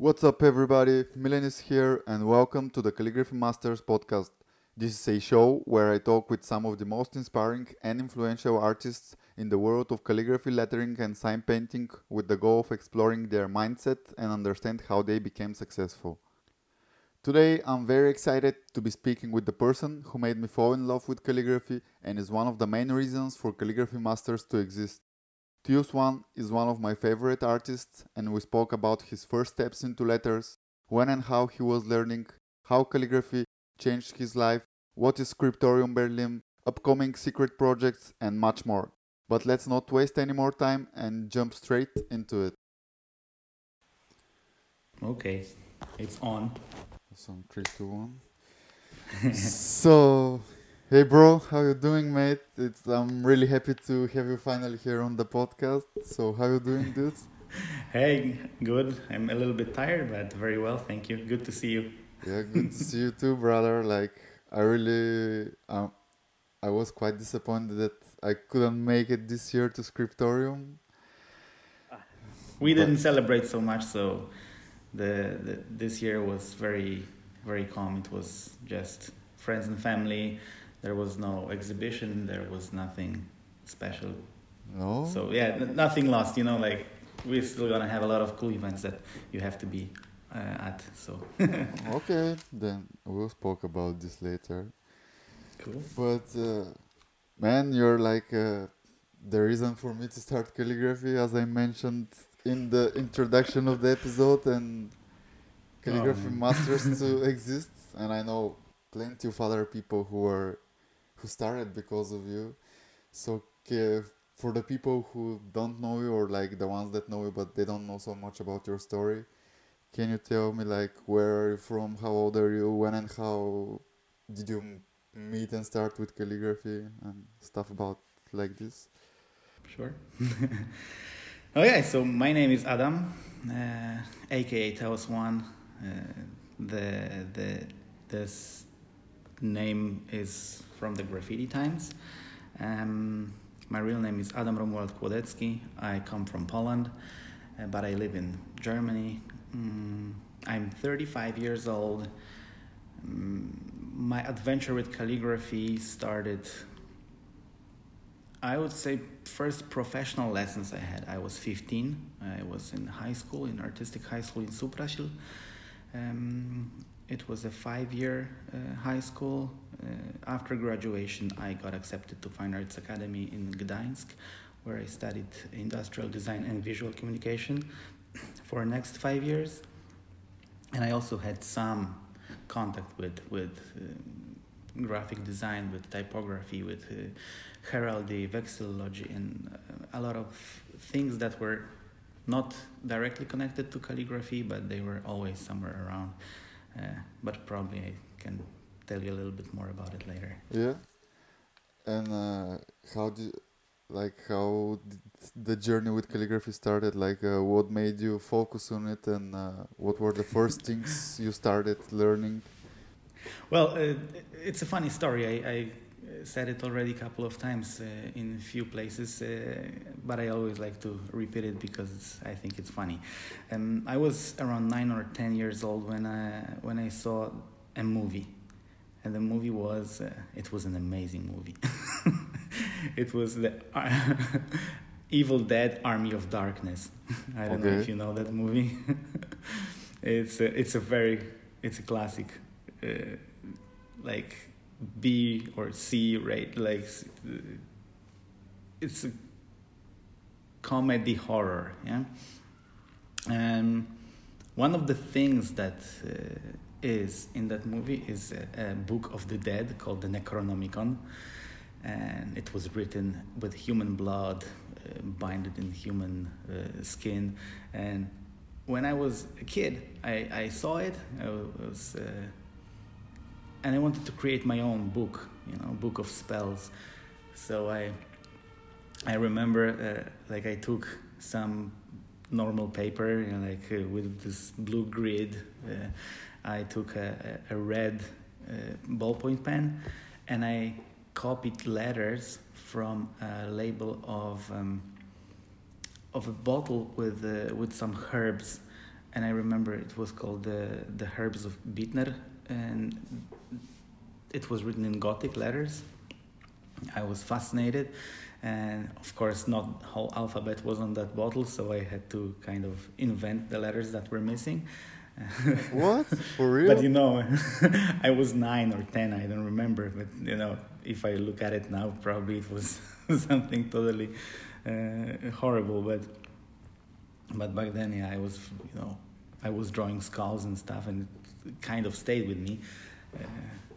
What's up, everybody? Milan is here, and welcome to the Calligraphy Masters podcast. This is a show where I talk with some of the most inspiring and influential artists in the world of calligraphy, lettering, and sign painting with the goal of exploring their mindset and understand how they became successful. Today, I'm very excited to be speaking with the person who made me fall in love with calligraphy and is one of the main reasons for Calligraphy Masters to exist. Teos One is one of my favorite artists, and we spoke about his first steps into letters, when and how he was learning, how calligraphy changed his life, what is Scriptorium Berlin, upcoming secret projects, and much more. But let's not waste any more time and jump straight into it. Okay, it's on. Some three, two, one. so, hey, bro, how you doing, mate? It's I'm really happy to have you finally here on the podcast. So, how you doing, dude? Hey, good. I'm a little bit tired, but very well, thank you. Good to see you. Yeah, good to see you too, brother. Like, I really, um, I was quite disappointed that I couldn't make it this year to Scriptorium. We But- didn't celebrate so much, so the, the this year was very very calm. It was just friends and family. There was no exhibition. There was nothing special. No. So yeah, n- nothing lost. You know, like we're still gonna have a lot of cool events that you have to be uh, at. So okay, then we'll spoke about this later. cool. But uh, man, you're like uh, the reason for me to start calligraphy, as I mentioned in the introduction of the episode, and calligraphy Um. masters to exist. And I know plenty of other people who are who started because of you. So ca- for the people who don't know you, or like the ones that know you but they don't know so much about your story, can you tell me like where are you from, how old are you, when and how did you meet and start with calligraphy and stuff about like this? Sure. okay, so my name is Adam, uh, aka Taos One. Uh, the the this name is from the graffiti times. Um, my real name is Adam Romuald Kłodecki. I come from Poland, uh, but I live in Germany. Mm, I'm 35 years old. Mm, my adventure with calligraphy started I would say first professional lessons I had. I was 15. I was in high school, in artistic high school in Supraśl. Um, it was a five-year uh, high school. Uh, after graduation, I got accepted to Fine Arts Academy in Gdańsk, where I studied industrial design and visual communication for the next five years. And I also had some contact with with um, graphic design, with typography, with uh, heraldry, vexillology, and uh, a lot of things that were not directly connected to calligraphy, but they were always somewhere around. Uh, but probably I can tell you a little bit more about it later. Yeah. And uh, how did like how did the journey with calligraphy started? Like uh, what made you focus on it, and uh, what were the first things you started learning? Well, uh, it's a funny story. I, I said it already a couple of times uh, in a few places, uh, but I always like to repeat it because it's, I think it's funny. Um, I was around nine or ten years old when I when I saw a movie, and the movie was uh, it was an amazing movie. it was the Evil Dead: Army of Darkness. I don't know if you know that movie. it's a, it's a very it's a classic uh, like B or C right? Like it's a comedy horror. Yeah. And one of the things that uh, is in that movie is a, a book of the dead called the Necronomicon, and it was written with human blood, uh, binded in human uh, skin, and when I was a kid, I, I saw it. I was, uh, and I wanted to create my own book, you know, book of spells. So I, I remember, uh, like I took some normal paper, you know, like uh, with this blue grid. Uh, I took a, a red uh, ballpoint pen, and I copied letters from a label of. Um, of a bottle with uh, with some herbs and I remember it was called the the Herbs of Bittner, and it was written in Gothic letters. I was fascinated, and of course, not whole alphabet was on that bottle, so I had to kind of invent the letters that were missing. what for real? But you know, I was nine or ten. I don't remember. But you know, if I look at it now, probably it was something totally uh, horrible. But but back then, yeah, I was you know, I was drawing skulls and stuff, and it kind of stayed with me. Uh,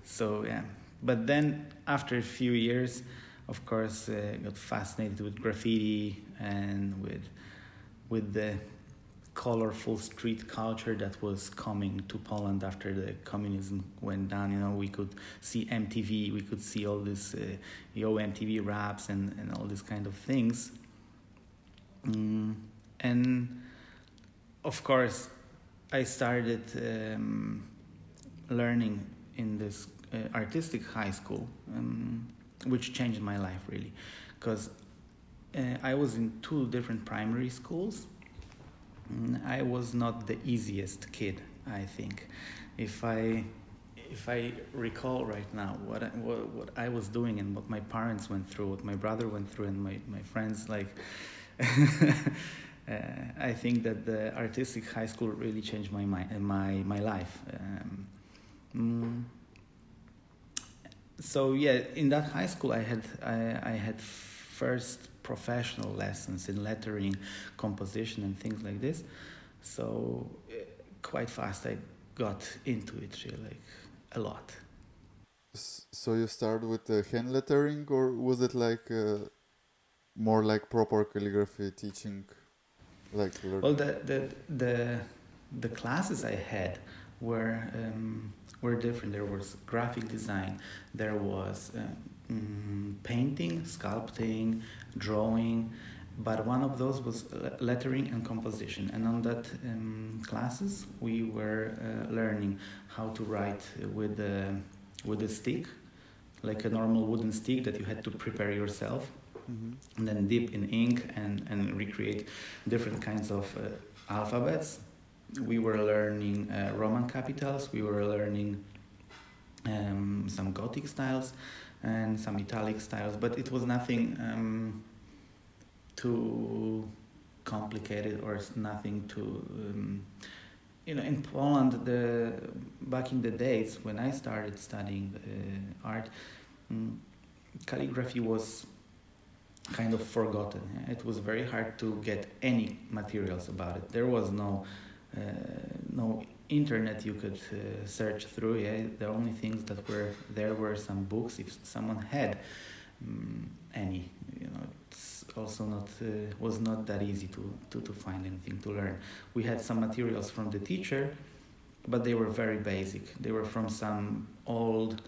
so yeah, but then after a few years, of course, uh, got fascinated with graffiti and with with the colorful street culture that was coming to Poland after the communism went down. You know, we could see MTV, we could see all this uh, yo MTV raps and and all these kind of things. Mm, and of course, I started um, learning in this uh, artistic high school, um, which changed my life really, because uh, I was in two different primary schools. I was not the easiest kid, I think. If I if I recall right now what I, what, what I was doing and what my parents went through, what my brother went through, and my, my friends, like, uh, I think that the artistic high school really changed my my my, my life. Um, mm, so yeah, in that high school, I had I, I had first professional lessons in lettering, composition, and things like this. So uh, quite fast, I got into it, really, like a lot. So you started with the hand lettering, or was it like uh, more like proper calligraphy teaching? Like well, the the the the classes I had were. Um, were different. There was graphic design, there was uh, mm, painting, sculpting, drawing, but one of those was lettering and composition. And on that um, classes, we were uh, learning how to write with a, with a stick, like a normal wooden stick that you had to prepare yourself. Mm-hmm. And then dip in ink and, and recreate different kinds of uh, alphabets we were learning uh, Roman capitals, we were learning um, some Gothic styles and some Italic styles, but it was nothing um, too complicated or nothing too. Um, you know, in Poland, the back in the days when I started studying uh, art, um, calligraphy was kind of forgotten. It was very hard to get any materials about it. There was no uh, no internet you could uh, search through. Yeah, the only things that were there were some books if someone had um, any. You know, it's also not uh, was not that easy to, to to find anything to learn. We had some materials from the teacher, but they were very basic. They were from some old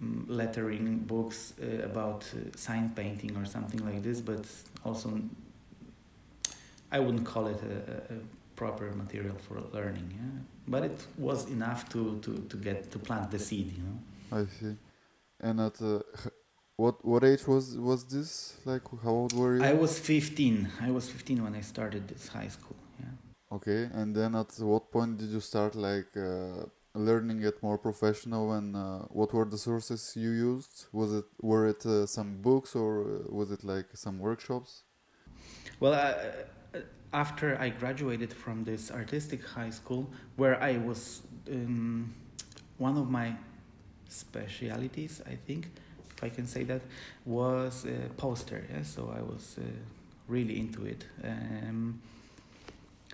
um, lettering books uh, about uh, sign painting or something like this, but also I wouldn't call it a, a proper material for learning. Yeah? But it was enough to, to, to get to plant the seed. You know. I see. And at uh, what what age was was this? Like how old were you? I was 15. I was 15 when I started this high school. Yeah. Okay, and then at what point did you start like uh, learning it more professional? And uh, what were the sources you used? Was it were it uh, some books or uh, was it like some workshops? Well, I, after I graduated from this artistic high school, where I was um, one of my specialities, I think, if I can say that, was a poster. Yeah? So I was uh, really into it. Um,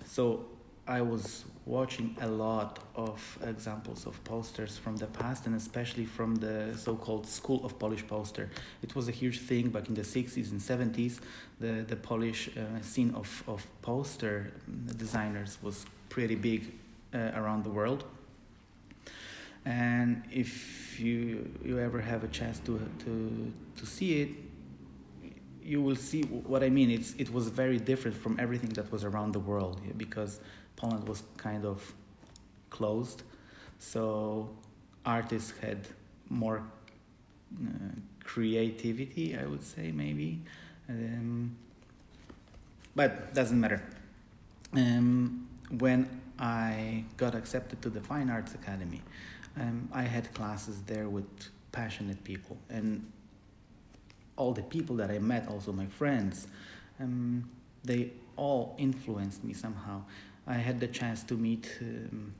so I was watching a lot of examples of posters from the past and especially from the so-called School of Polish Poster. It was a huge thing back in the 60s and 70s. The, the Polish uh, scene of, of poster designers was pretty big uh, around the world. And if you, you ever have a chance to, to, to see it, you will see what I mean. It's, it was very different from everything that was around the world because Poland was kind of closed, so artists had more uh, creativity, I would say maybe, um, but doesn't matter. Um, when I got accepted to the Fine Arts Academy. Um, I had classes there with passionate people, and all the people that I met, also my friends, um, they all influenced me somehow. I had the chance to meet um,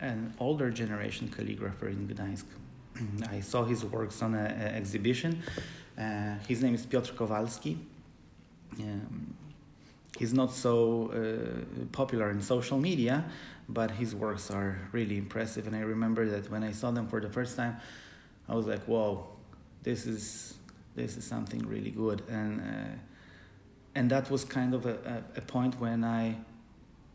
an older generation calligrapher in Gdańsk. I saw his works on an exhibition. Uh, his name is Piotr Kowalski. Um, he's not so uh, popular in social media, but his works are really impressive. And I remember that when I saw them for the first time, I was like, "Whoa, this is this is something really good." And uh, and that was kind of a, a, a point when I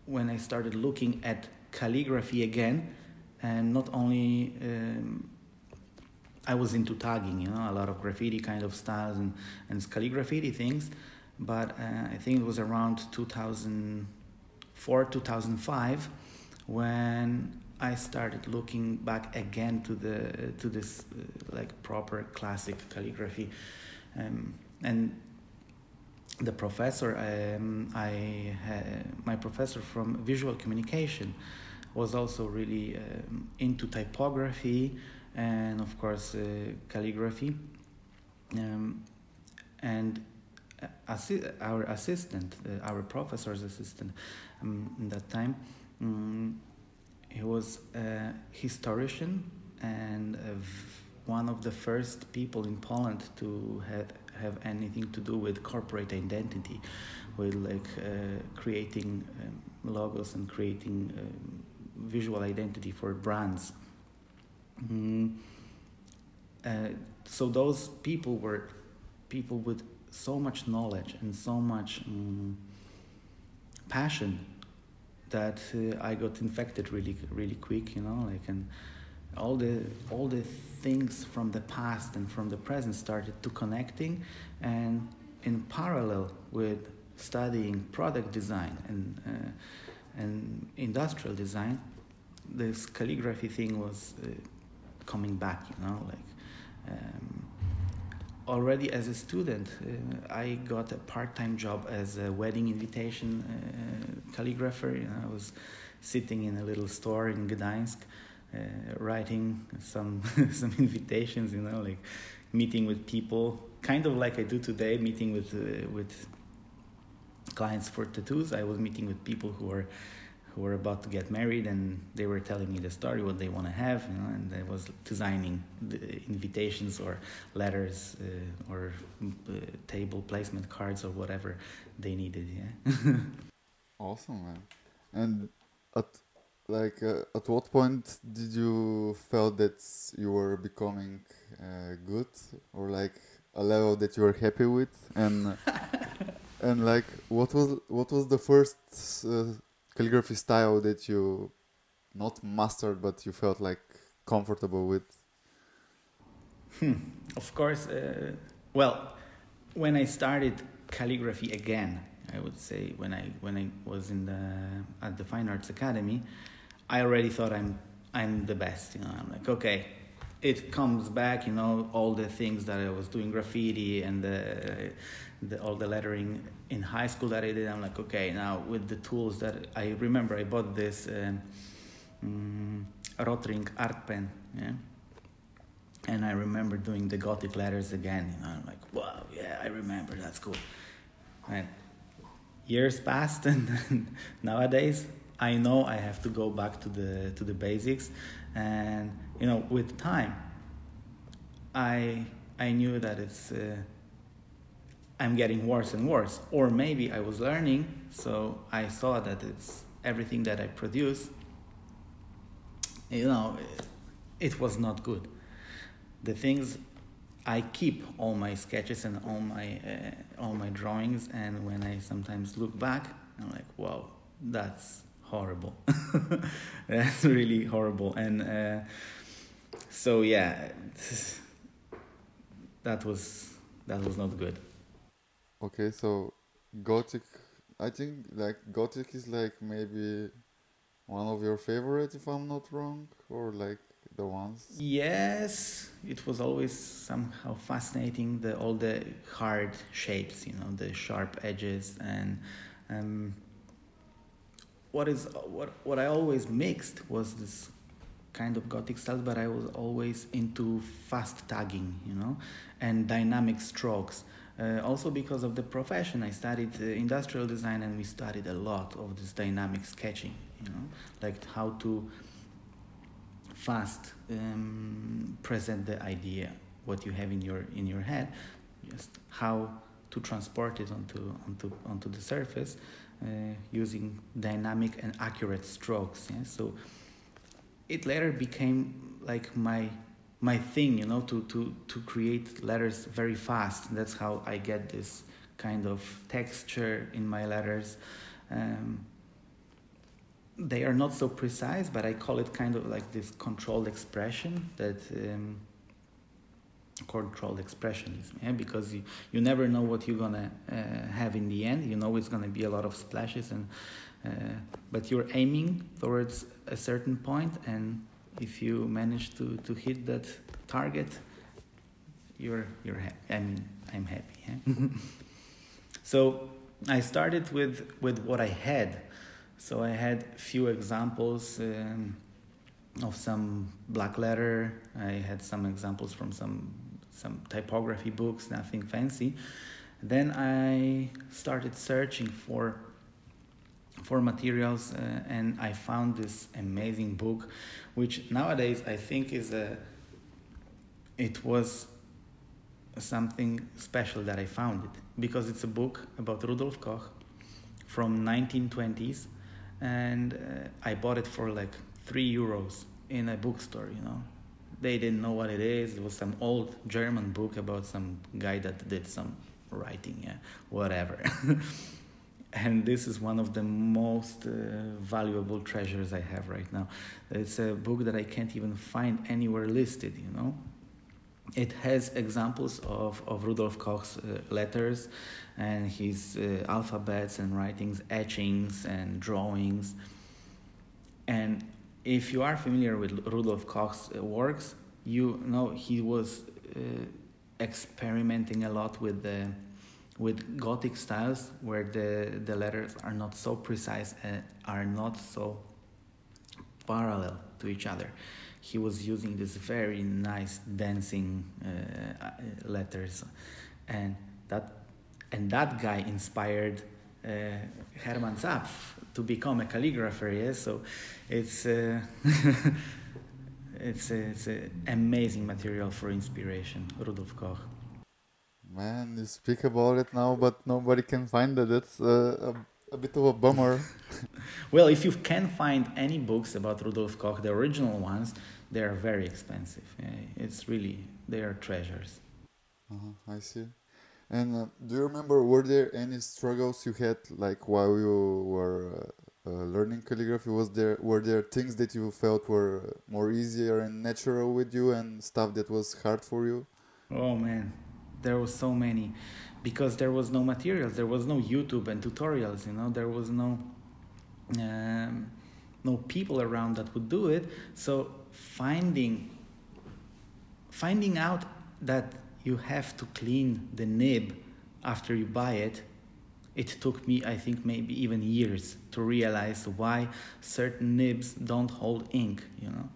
when I started looking at calligraphy again, and not only um, I was into tagging, you know, a lot of graffiti kind of styles and and calligraphy things, but uh, I think it was around 2004 2005 when I started looking back again to the to this uh, like proper classic calligraphy, um, and the professor um, I had, my professor from visual communication was also really um, into typography and of course uh, calligraphy. Um, and assi- our assistant uh, our professor's assistant um, in that time um, he was a historian and one of the first people in Poland to have have anything to do with corporate identity, with like uh, creating um, logos and creating um, visual identity for brands. Mm. Uh, so those people were people with so much knowledge and so much um, passion that uh, I got infected really really quick, you know, like and all the all the things from the past and from the present started to connecting and in parallel with studying product design and uh, and industrial design this calligraphy thing was uh, coming back you know like um, already as a student uh, i got a part-time job as a wedding invitation uh, calligrapher. You know, i was sitting in a little store in gdańsk writing some some invitations, you know, like meeting with people, kind of like I do today, meeting with uh, with clients for tattoos. I was meeting with people who are who were about to get married, and they were telling me the story, what they want to have, you know, and I was designing the invitations or letters uh, or uh, table placement cards or whatever they needed. Yeah. awesome, man. And at like uh, at what point did you felt that you were becoming uh, good? Or like a level that you were happy with? And and like what was what was the first uh, calligraphy style that you not mastered but you felt like comfortable with? Hmm. of course uh, well when i started calligraphy again i would say when i when i was in the at the fine arts academy I already thought I'm I'm the best. You know, I'm like okay, it comes back. You know, all the things that I was doing graffiti and the, the all the lettering in high school that I did. I'm like okay, now with the tools that I remember, I bought this um, um, Rotring art pen. Yeah. And I remember doing the Gothic letters again. You know, I'm like, wow, yeah, I remember. That's cool. And years passed, and nowadays I know I have to go back to the to the basics, and you know, with time, I I knew that it's uh, I'm getting worse and worse, or maybe I was learning, so I saw that it's everything that I produce. You know, it, it was not good. The things I keep all my sketches and all my uh, all my drawings, and when I sometimes look back, I'm like, wow, that's horrible. That's really horrible. And uh, so yeah, that was that was not good. Okay, so Gothic, I think like Gothic is like maybe one of your favorite, if I'm not wrong, or like the ones. Yes, it was always somehow fascinating. The all the hard shapes, you know, the sharp edges and. Um, what is what what I always mixed was this kind of gothic style, but I was always into fast tagging, you know, and dynamic strokes. Uh, also because of the profession, I studied uh, industrial design, and we studied a lot of this dynamic sketching, you know, like how to fast um, present the idea, what you have in your in your head, just how to transport it onto onto onto the surface using dynamic and accurate strokes. Yeah? So it later became like my my thing, you know, to to to create letters very fast. That's how I get this kind of texture in my letters. Um, they are not so precise, but I call it kind of like this controlled expression that um, controlled expressionism, yeah? because you, you never know what you're gonna uh, have in the end. You know it's gonna be a lot of splashes, and uh, but you're aiming towards a certain point, and if you manage to, to hit that target, you're you're happy. I mean, I'm happy. Yeah? so I started with with what I had. So I had few examples. Um, of some black letter. I had some examples from some some typography books, nothing fancy. Then I started searching for for materials uh, and I found this amazing book which nowadays I think is a it was something special that I found it because it's a book about Rudolf Koch from 1920s and uh, I bought it for like 3 euros in a bookstore you know they didn't know what it is. It was some old German book about some guy that did some writing, yeah, whatever. and this is one of the most uh, valuable treasures I have right now. It's a book that I can't even find anywhere listed, you know. It has examples of, of Rudolf Koch's uh, letters and his uh, alphabets and writings, etchings and drawings. And if you are familiar with Rudolf Koch's uh, works, you know he was uh, experimenting a lot with the with Gothic styles where the the letters are not so precise and are not so parallel to each other. He was using these very nice dancing uh, uh letters, and that and that guy inspired uh, Hermann Zapf to become a calligrapher. Yes, so it's uh, it's a, it's an amazing material for inspiration. Rudolf Koch. Man, you speak about it now, but nobody can find it. That's uh, a, a bit of a bummer. well, if you can find any books about Rudolf Koch, the original ones, they are very expensive. It's really they are treasures. Uh-huh, I see. And uh, do you remember were there any struggles you had like while you were uh, uh, learning calligraphy? Was there were there things that you felt were more easier and natural with you, and stuff that was hard for you? Oh man, there was so many, because there was no materials, there was no YouTube and tutorials. You know, there was no um, no people around that would do it. So finding finding out that you have to clean the nib after you buy it. It took me, I think, maybe even years to realize why certain nibs don't hold ink, you know.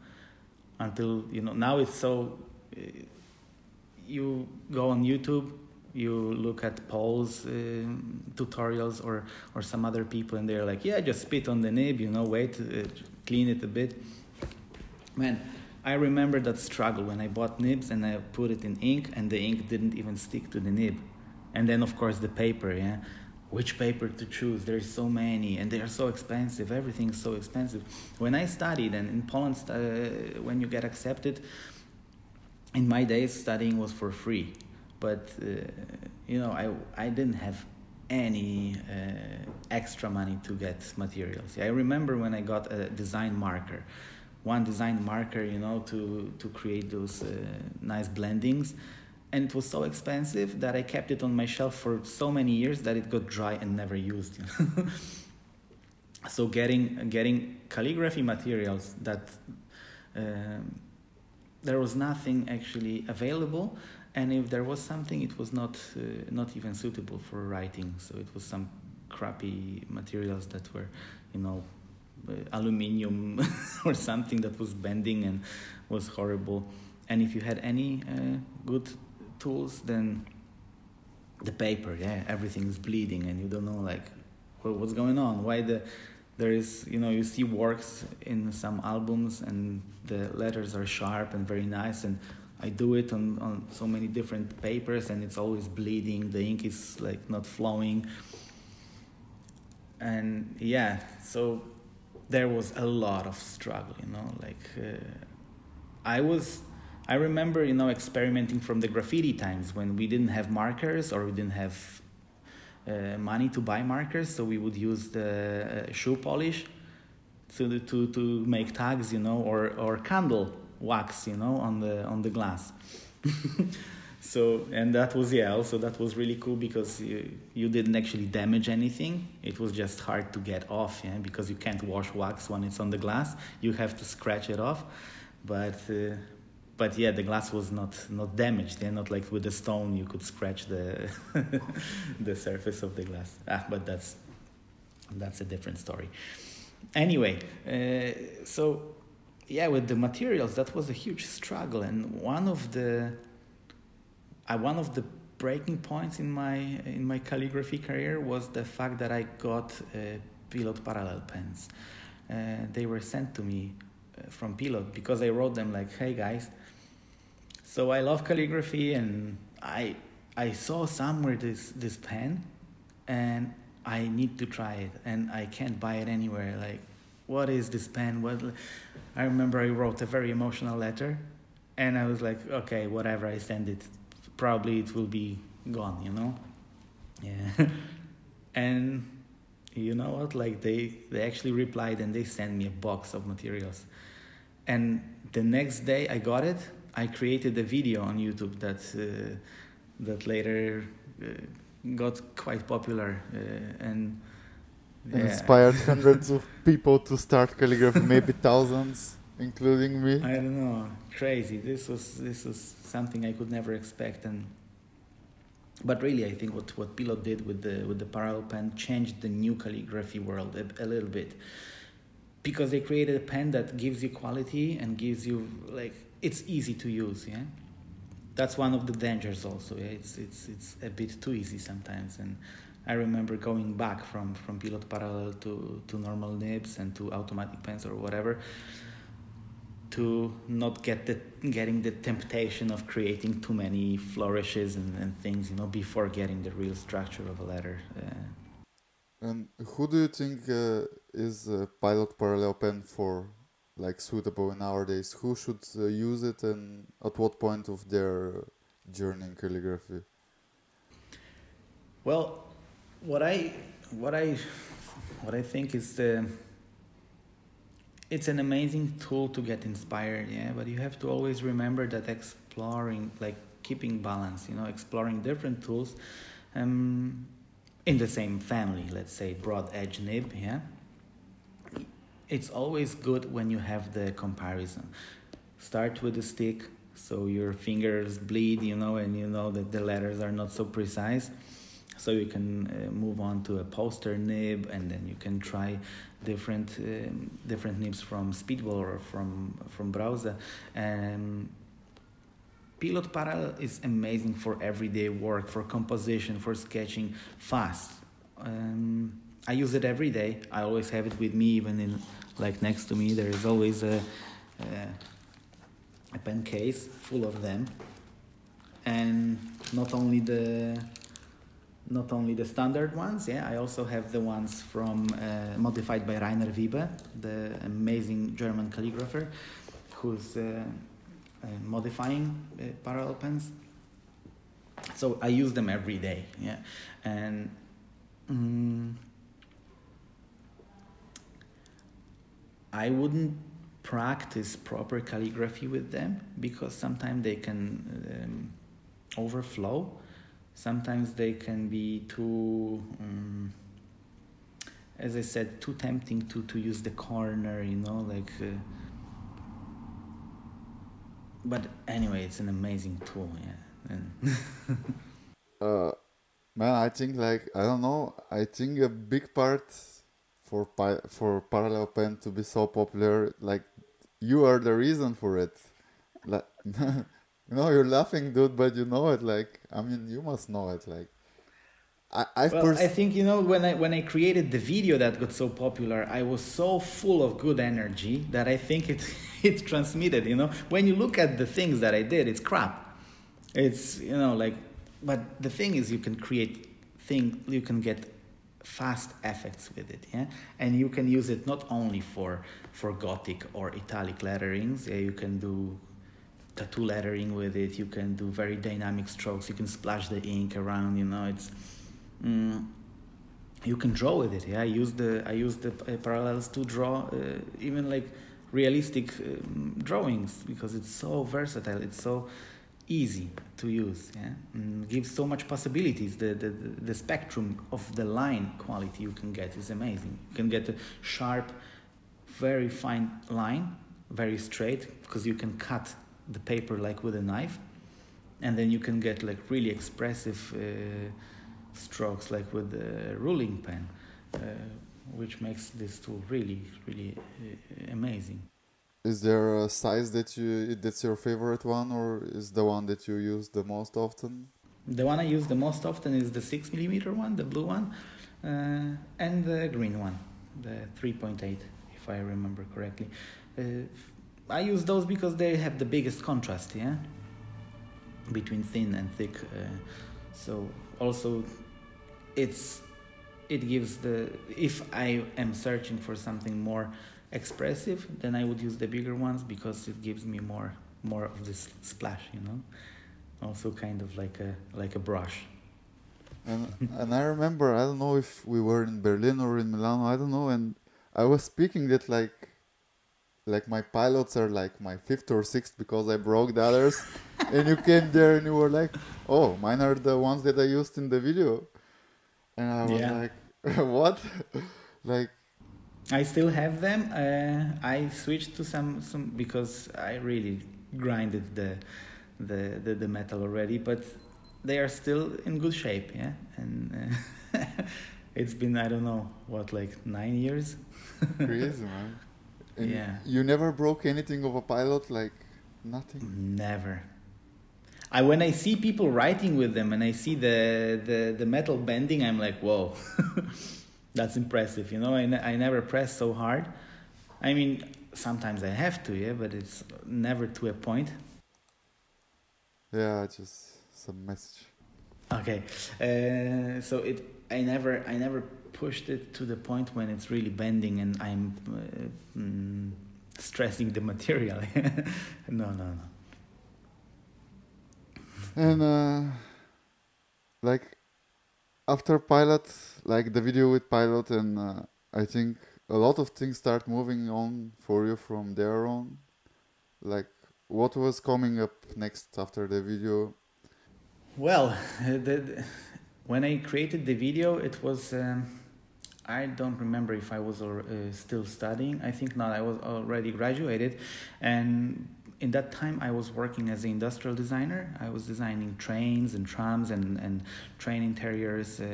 Until, you know, now it's so. Uh, you go on YouTube, you look at Paul's uh, tutorials or, or some other people, and they're like, yeah, just spit on the nib, you know, wait, uh, clean it a bit. Man, I remember that struggle when I bought nibs and I put it in ink and the ink didn't even stick to the nib. And then of course the paper, yeah. Which paper to choose? There's so many and they are so expensive. Everything's so expensive. When I studied and in Poland uh, when you get accepted in my days studying was for free. But uh, you know, I I didn't have any uh, extra money to get materials. I remember when I got a design marker one design marker, you know, to, to create those uh, nice blendings. And it was so expensive that I kept it on my shelf for so many years that it got dry and never used. so getting getting calligraphy materials that um, there was nothing actually available, and if there was something, it was not uh, not even suitable for writing. So it was some crappy materials that were, you know, aluminium or something that was bending and was horrible. And if you had any uh, good tools, then the paper, yeah, everything is bleeding, and you don't know like well, what's going on. Why the there is you know you see works in some albums and the letters are sharp and very nice and I do it on, on so many different papers and it's always bleeding the ink is like not flowing and yeah so there was a lot of struggle you know like uh, I was I remember you know experimenting from the graffiti times when we didn't have markers or we didn't have uh, money to buy markers, so we would use the uh, shoe polish to, to, to make tags, you know, or, or candle wax, you know, on the, on the glass. so, and that was, yeah, also that was really cool because you, you didn't actually damage anything. It was just hard to get off, yeah, because you can't wash wax when it's on the glass. You have to scratch it off. But, uh, but yeah, the glass was not not damaged. Yeah, not like with a stone you could scratch the the surface of the glass. Ah, but that's that's a different story. Anyway, uh, so yeah, with the materials, that was a huge struggle, and one of the uh, one of the breaking points in my in my calligraphy career was the fact that I got uh, Pilot parallel pens. Uh, they were sent to me uh, from Pilot because I wrote them like, "Hey guys, so I love calligraphy, and I I saw somewhere this this pen, and I need to try it, and I can't buy it anywhere. Like, what is this pen? What? I remember I wrote a very emotional letter, and I was like, okay, whatever. I send it, probably it will be gone. You know, yeah, and you know what? Like they they actually replied and they sent me a box of materials, and the next day I got it I created a video on YouTube that uh, that later uh, got quite popular uh, and yeah. inspired hundreds of people to start calligraphy, maybe thousands, including me. I don't know, crazy. This was this was something I could never expect, and but really, I think what what Pilot did with the with the parallel pen changed the new calligraphy world a, a little bit because they created a pen that gives you quality and gives you like it's easy to use yeah that's one of the dangers also yeah? it's it's it's a bit too easy sometimes and I remember going back from from pilot parallel to to normal nibs and to automatic pens or whatever to not get the getting the temptation of creating too many flourishes and, and things you know before getting the real structure of a letter uh, and who do you think uh, is a pilot parallel pen for like suitable nowadays? Who should uh, use it and at what point of their journey in calligraphy? Well, what I what I what I think is the it's an amazing tool to get inspired, yeah, but you have to always remember that exploring like keeping balance, you know, exploring different tools um, in the same family, let's say broad edge nib, yeah it's always good when you have the comparison. Start with the stick so your fingers bleed, you know, and you know that the letters are not so precise. So you can uh, move on to a poster nib, and then you can try different um, different nibs from Speedball or from from Brause. Um, Pilot Parallel is amazing for everyday work, for composition, for sketching fast. Um, I use it every day. I always have it with me, even in like next to me. There is always a, a, a pen case full of them, and not only the not only the standard ones. Yeah, I also have the ones from uh, modified by Rainer Wiebe, the amazing German calligrapher, who's uh, uh, modifying uh, parallel pens. So I use them every day. Yeah, and. Um, I wouldn't practice proper calligraphy with them because sometimes they can um, overflow. Sometimes they can be too, um, as I said, too tempting to, to use the corner, you know, like. Uh, but anyway, it's an amazing tool, yeah. uh, man, I think like I don't know. I think a big part for pi- for parallel pen to be so popular. Like you are the reason for it. Like no, you're laughing, dude, but you know it. Like I mean, you must know it. Like I I've Well, I think you know when I when I created the video that got so popular, I was so full of good energy that I think it it transmitted. You know, when you look at the things that I did, it's crap. It's you know like, but the thing is, you can create thing. You can get fast effects with it, yeah, and you can use it not only for for Gothic or italic letterings. Yeah, you can do tattoo lettering with it. You can do very dynamic strokes. You can splash the ink around. You know, it's mm, you can draw with it. Yeah, I use the I use the uh, parallels to draw uh, even like realistic um, drawings because it's so versatile. It's so easy to use. Yeah, mm, gives so much possibilities. The, the the the spectrum of the line quality you can get is amazing. You can get a sharp, very fine line, very straight because you can cut the paper like with a knife, and then you can get like really expressive. Uh, strokes like with the ruling pen, uh, which makes this tool really, really uh, amazing. is there a size that you that's your favorite one, or is the one that you use the most often? The one I use the most often is the 6 millimeter one, the blue one, uh, and the green one, the 3.8, if I remember correctly. I use those because they have the biggest contrast, yeah, between thin and thick. Uh, so also, it's it gives the if I am searching for something more expressive, then I would use the bigger ones because it gives me more more of this splash, you know. Also, kind of like a like a brush. And and I remember I don't know if we were in Berlin or in Milano, I don't know, and I was speaking that like like my pilots are like my fifth or sixth because I broke the others, and you came there and you were like, oh, mine are the ones that I used in the video, and I was Yeah. like, what, like I still have them. Uh, I switched to some some because I really grinded the the the, the metal already, but they are still in good shape. Yeah, and uh, it's been I don't know what like nine years. crazy man. And Yeah. You never broke anything of a pilot, like nothing. Never. I when I see people writing with them and I see the the, the metal bending, I'm like, whoa, that's impressive. You know, I, ne- I never press so hard. I mean, sometimes I have to, yeah, but it's never to a point. Yeah, just some message. Okay, uh, so it I never I never pushed it to the point when it's really bending and I'm uh, mm, stressing the material. no, no, no. And uh, like after pilot, like the video with pilot, and uh, I think a lot of things start moving on for you from there on. Like what was coming up next after the video? Well, the, the- when I created the video, it was. Um, I don't remember if I was uh, still studying. I think not. I was already graduated, and in that time I was working as an industrial designer. I was designing trains and trams and and train interiors, uh,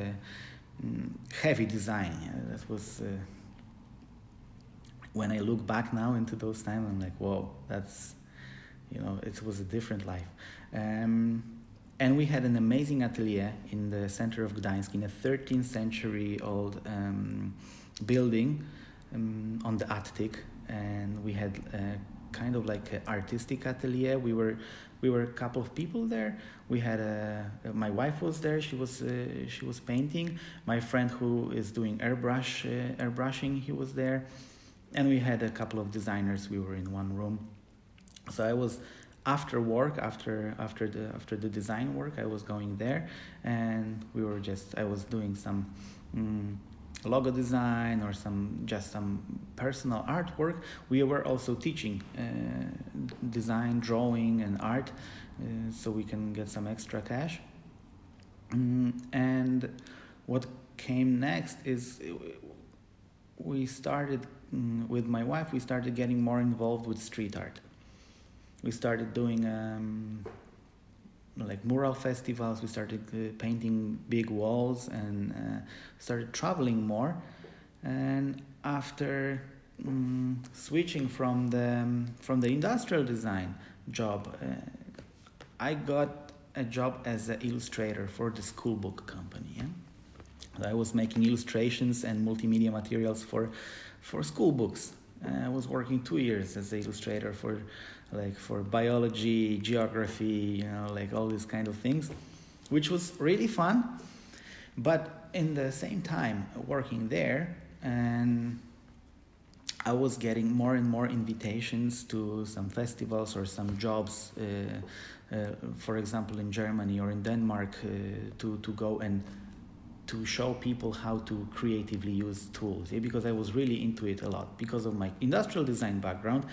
mm, heavy design. That was. Uh, when I look back now into those times, I'm like, whoa, that's, you know, it was a different life. Um, and we had an amazing atelier in the center of Gdańsk, in a 13th century old um, building um, on the attic, and we had kind of like an artistic atelier. We were we were a couple of people there. We had a my wife was there. She was uh, she was painting. My friend who is doing airbrush uh, airbrushing, he was there, and we had a couple of designers. We were in one room, so I was after work after after the after the design work i was going there and we were just i was doing some mm, logo design or some just some personal artwork we were also teaching uh, design drawing and art uh, so we can get some extra cash. Mm, and what came next is we started mm, with my wife we started getting more involved with street art we started doing um, like mural festivals we started uh, painting big walls and uh, started traveling more and after um, switching from the um, from the industrial design job, uh, I got a job as an illustrator for the school book company. Yeah? I was making illustrations and multimedia materials for for school books. Uh, I was working two years as an illustrator for like for biology, geography, you know, like all these kind of things, which was really fun. But in the same time, working there, and I was getting more and more invitations to some festivals or some jobs, uh, uh, for example, in Germany or in Denmark, uh, to, to go and to show people how to creatively use tools yeah? because I was really into it a lot because of my industrial design background.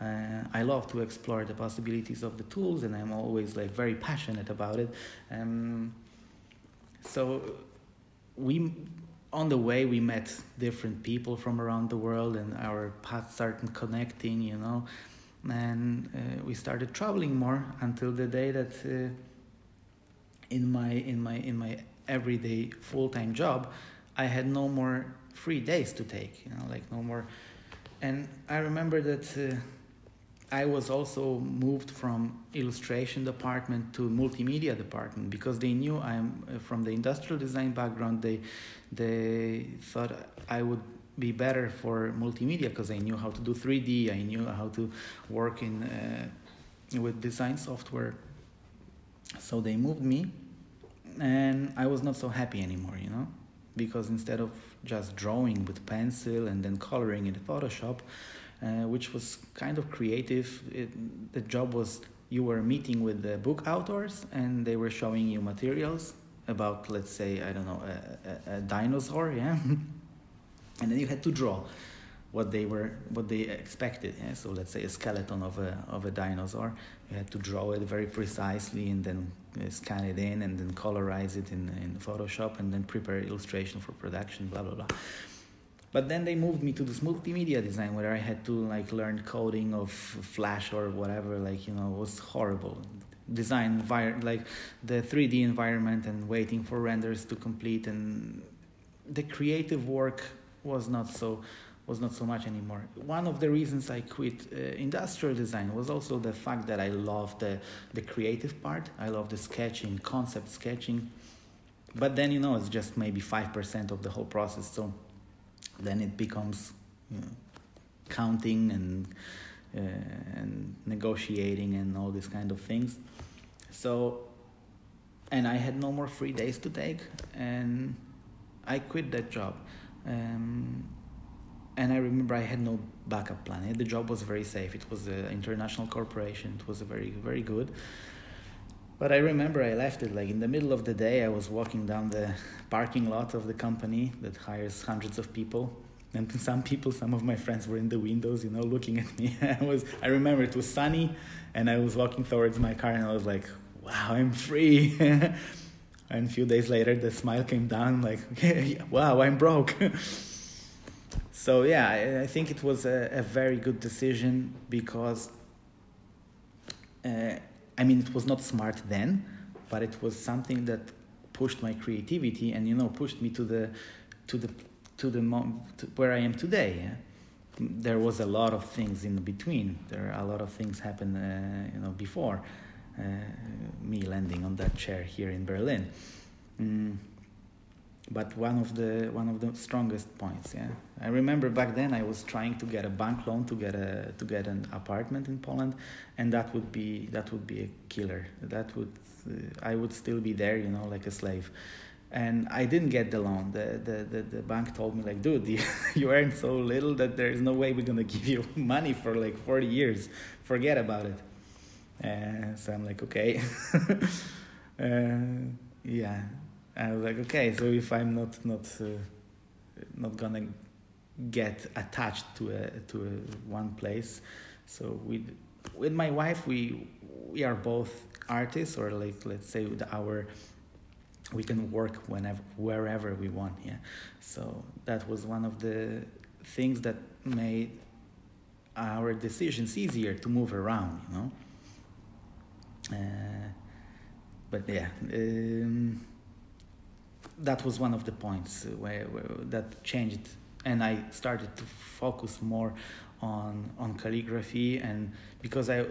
Uh, I love to explore the possibilities of the tools and I'm always like very passionate about it. Um, so we on the way we met different people from around the world and our paths started connecting you know and uh, we started traveling more until the day that uh, in my in my in my everyday full-time job i had no more free days to take you know like no more and i remember that uh, I was also moved from illustration department to multimedia department because they knew I'm uh, from the industrial design background. They they thought I would be better for multimedia because I knew how to do 3D. I knew how to work in uh, with design software. So they moved me, and I was not so happy anymore. You know, because instead of just drawing with pencil and then coloring in Photoshop uh, which was kind of creative. It, the job was you were meeting with the book authors and they were showing you materials about, let's say, I don't know, a, a, a dinosaur, yeah, and then you had to draw what they were what they expected yeah? so let's say a skeleton of a of a dinosaur you had to draw it very precisely and then scan it in and then colorize it in in photoshop and then prepare illustration for production blah blah blah but then they moved me to this multimedia design where I had to like learn coding of Flash or whatever. Like you know, it was horrible. Design like the 3D environment and waiting for renders to complete and the creative work was not so was not so much anymore. One of the reasons I quit uh, industrial design was also the fact that I love the the creative part. I love the sketching, concept sketching. But then you know it's just maybe five percent of the whole process. So then it becomes you know, counting and uh, and negotiating and all these kind of things. So, and I had no more free days to take, and I quit that job. Um, and I remember I had no backup plan. The job was very safe. It was an international corporation. It was very very good. But I remember I left it like in the middle of the day. I was walking down the parking lot of the company that hires hundreds of people. And some people, some of my friends were in the windows, you know, looking at me. I was, I remember it was sunny, and I was walking towards my car, and I was like, "Wow, I'm free." and a few days later, the smile came down, like, "Wow, I'm broke." So yeah, I, I, think it was a, a very good decision because. Uh, I mean, it was not smart then, but it was something that pushed my creativity and you know pushed me to the to the to the mom, to where I am today. Yeah? There was a lot of things in between. There are a lot of things happened, uh, you know, before uh, me landing on that chair here in Berlin. Mm but one of the one of the strongest points yeah. I remember back then i was trying to get a bank loan to get a to get an apartment in poland and that would be that would be a killer. That would uh, i would still be there you know like a slave. And i didn't get the loan. The the the, the bank told me like dude you, you earn so little that there is no way we're going to give you money for like 40 years. Forget about it. Uh, so i'm like okay. Uh, yeah I was like, okay, so if I'm not not uh, not gonna get attached to a to a one place, so with with my wife we we are both artists or like let's say with our we can work whenever wherever we want yeah. So that was one of the things that made our decisions easier to move around you know? Uh, but yeah um, that was one of the points where, where that changed and I started to focus more on on calligraphy and because I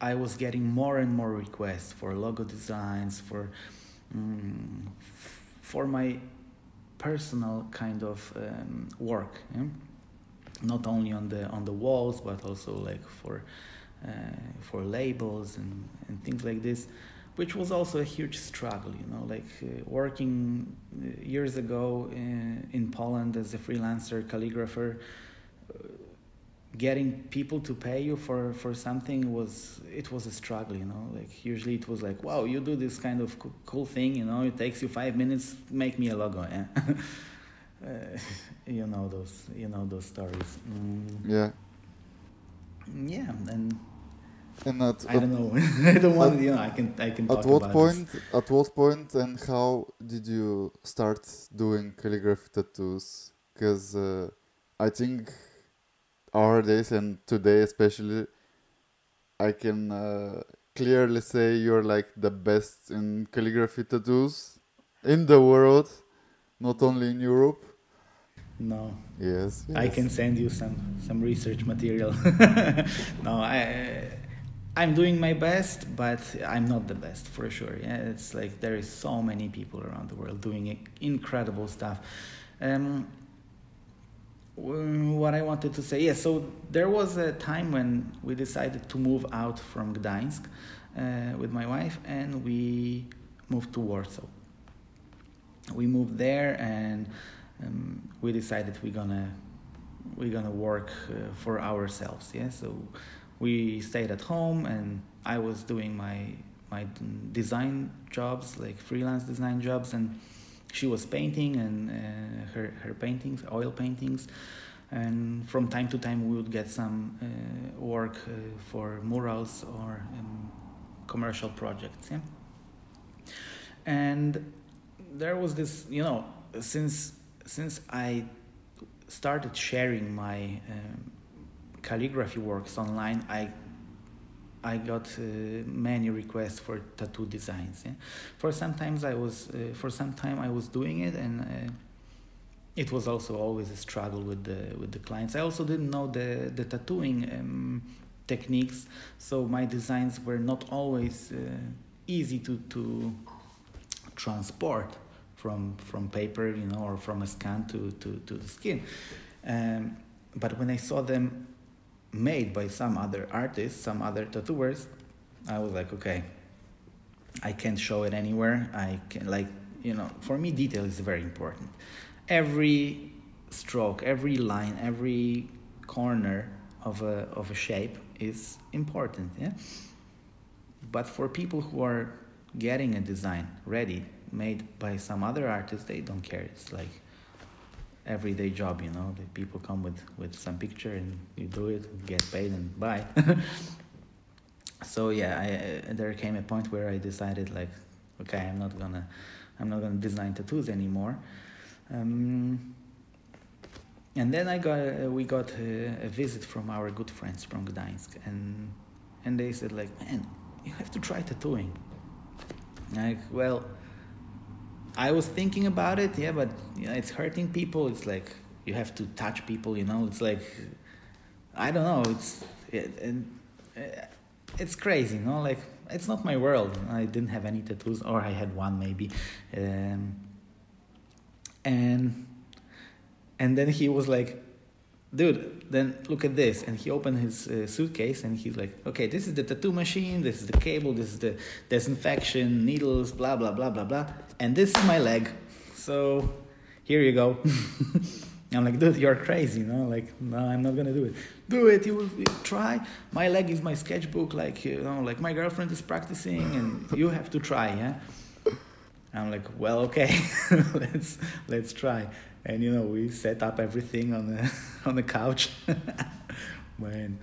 I was getting more and more requests for logo designs for um, for my personal kind of um, work yeah? not only on the on the walls but also like for uh, for labels and, and things like this which was also a huge struggle you know like uh, working uh, years ago in, in Poland as a freelancer calligrapher uh, getting people to pay you for for something was it was a struggle you know like usually it was like wow you do this kind of cool thing you know it takes you five minutes make me a logo yeah uh, you know those you know those stories. Mm. yeah. Yeah and and at, I don't know. I don't want. At, you know, I can. I can. At what point? This. At what point and how did you start doing calligraphy tattoos? Because uh, I think our days and today especially, I can uh, clearly say you're like the best in calligraphy tattoos in the world, not only in Europe. No. Yes, yes. I can send you some some research material. no, I I'm doing my best, but I'm not the best for sure. Yeah, it's like there is so many people around the world doing incredible stuff. Um, what I wanted to say, yeah. So there was a time when we decided to move out from Gdańsk uh, with my wife, and we moved to Warsaw. We moved there, and um, we decided we're gonna we're gonna work uh, for ourselves. Yeah, so we stayed at home and I was doing my my design jobs like freelance design jobs and she was painting and uh, her her paintings oil paintings. And from time to time we would get some uh, work uh, for murals or um, commercial projects yeah? And there was this you know since since I started sharing my um, calligraphy works online, I I got uh, many requests for tattoo designs. Yeah? For sometimes I was uh, for some time I was doing it, and uh, it was also always a struggle with the with the clients. I also didn't know the the tattooing um, techniques, so my designs were not always uh, easy to to transport from from paper, you know, or from a scan to to to the skin. Um, but when I saw them made by some other artists, some other tattooers, I was like, okay, I can't show it anywhere. I can like, you know, for me detail is very important. Every stroke, every line, every corner of a of a shape is important, yeah? But for people who are getting a design ready, made by some other artist, they don't care. It's like everyday job, you know. The people come with with some picture and you do it, get paid, and bye. so yeah, I, there came a point where I decided like, okay, I'm not gonna, I'm not gonna design tattoos anymore. Um, and then I got uh, we got a, a, visit from our good friends from Gdańsk, and and they said like, man, you have to try tattooing. Like, well, I was thinking about it, yeah, but you know, it's hurting people. It's like you have to touch people, you know. It's like I don't know. It's it, uh, it's crazy, you know. Like it's not my world. I didn't have any tattoos, or I had one maybe, um, and and then he was like, dude, then look at this. And he opened his uh, suitcase and he's like, okay, this is the tattoo machine, this is the cable, this is the disinfection, needles, blah, blah, blah, blah, blah. And this is my leg. So here you go. I'm like, dude, you're crazy, you know? Like, no, I'm not gonna do it. Do it, you will try. My leg is my sketchbook, like, you know, like my girlfriend is practicing and you have to try, yeah? I'm like, well, okay, let's let's try and you know we set up everything on the on the couch man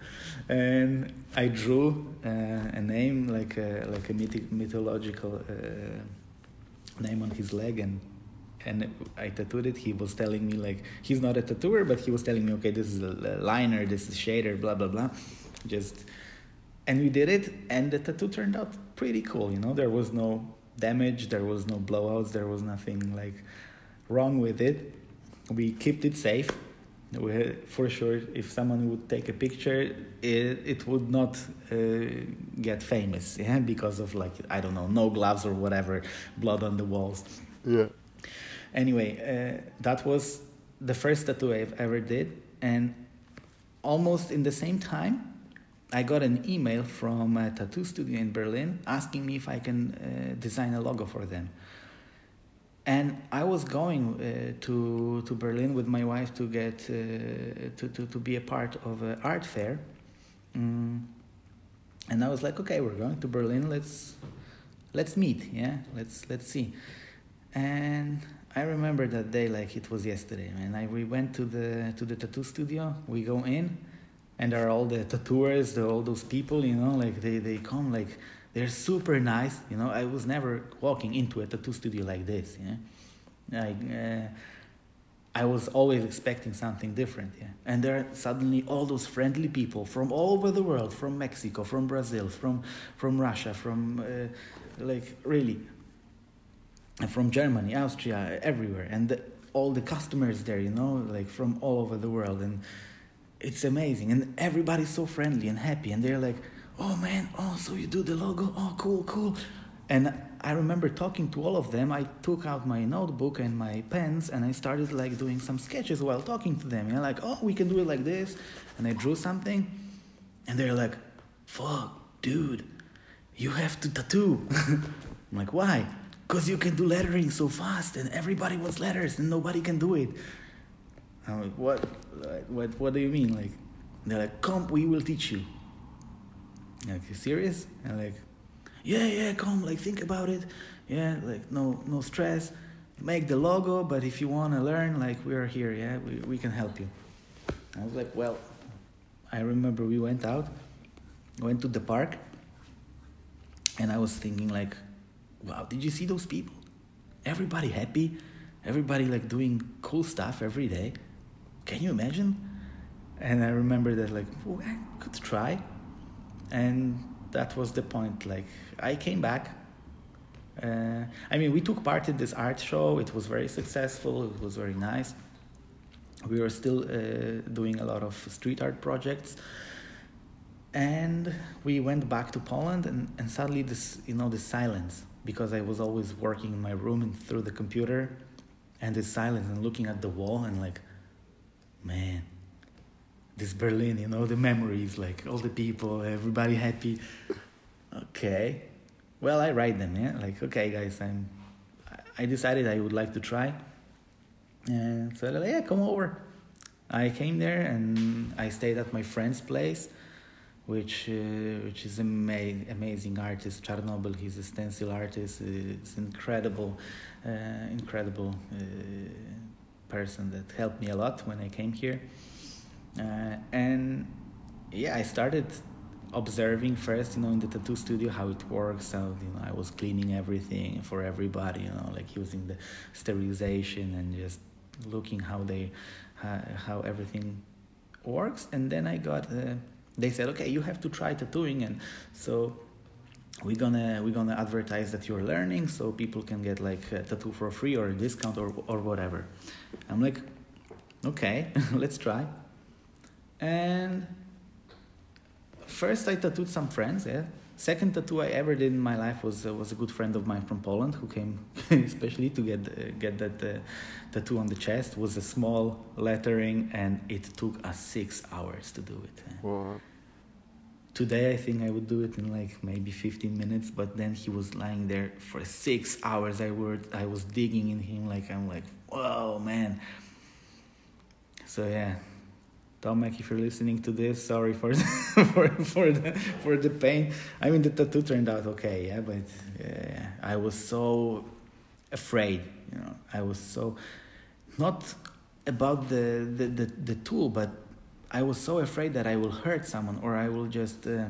and i drew uh, a name like a like a mythic, mythological uh, name on his leg and and I tattooed it. He was telling me like he's not a tattooer, but he was telling me, okay, this is a liner, this is shader, blah blah blah. Just and we did it, and the tattoo turned out pretty cool. You know, there was no damage, there was no blowouts, there was nothing like wrong with it we kept it safe We had, for sure, if someone would take a picture, it, it would not uh, get famous, yeah, because of like I don't know, no gloves or whatever, blood on the walls. Yeah. Anyway, uh, that was the first tattoo I've ever did, and almost in the same time, I got an email from a tattoo studio in Berlin asking me if I can uh, design a logo for them. And I was going uh, to to Berlin with my wife to get uh, to, to to be a part of an art fair, mm. and I was like, okay, we're going to Berlin. Let's let's meet. Yeah, let's let's see. And I remember that day like it was yesterday, man. I, we went to the to the tattoo studio. We go in, and there are all the tattooers, the, all those people, you know, like they they come like they're super nice. You know, I was never walking into a tattoo studio like this. Yeah, like uh, I was always expecting something different. Yeah, and there are suddenly all those friendly people from all over the world, from Mexico, from Brazil, from from Russia, from uh, like really, from Germany, Austria, everywhere, and the, all the customers there. You know, like from all over the world, and it's amazing. And everybody's so friendly and happy, and they're like oh man, oh, so you do the logo? Oh, cool, cool. And I remember talking to all of them. I took out my notebook and my pens and I started like doing some sketches while talking to them. You know, like, oh, we can do it like this. And I drew something. And they're like, fuck, dude, you have to tattoo. I'm like, why? Because you can do lettering so fast and everybody wants letters and nobody can do it. I'm like, what? What, what do you mean? Like, they're like, come, we will teach you. Like, you serious? And like, yeah, yeah, come, like, think about it. Yeah, like, no, no stress. Make the logo, but if you want to learn, like, we're here, yeah, we, we can help you. I was like, well, I remember we went out, went to the park, and I was thinking, like, wow, did you see those people? Everybody happy, everybody like doing cool stuff every day. Can you imagine? And I remember that, like, oh, I could try and that was the point like i came back uh, i mean we took part in this art show it was very successful it was very nice. We were still uh, doing a lot of street art projects. And we went back to poland and, and suddenly this you know this silence because i was always working in my room and through the computer and this silence and looking at the wall and like man this Berlin, you know, the memories, like all the people, everybody happy. Okay, well, I write them, yeah. Like, okay, guys, I'm. I decided I would like to try, and so like, yeah, come over. I came there and I stayed at my friend's place, which uh, which is ama- amazing artist Chernobyl. He's a stencil artist. It's incredible, uh, incredible uh, person that helped me a lot when I came here uh, and yeah, I started observing first, you know, in the tattoo studio how it works. How you know, I was cleaning everything for everybody, you know, like using the sterilization and just looking how they, uh, how everything works. And then I got, uh, they said, okay, you have to try tattooing, and so we're gonna we're gonna advertise that you're learning, so people can get like a tattoo for free or a discount or or whatever. I'm like, okay, let's try. And first, I tattooed some friends. Yeah. Second tattoo I ever did in my life was uh, was a good friend of mine from Poland who came especially to get uh, get that uh, tattoo on the chest. It was a small lettering, and it took us six hours to do it. Today I think I would do it in like maybe 15 minutes, but then he was lying there for six hours. I were I was digging in him like I'm like, whoa man. So yeah, Tomek, if you're listening to this, sorry for the, for for the for the pain. I mean, the tattoo turned out okay, yeah, but yeah, I was so afraid. You know, I was so not about the the the, the tool, but I was so afraid that I will hurt someone or I will just uh,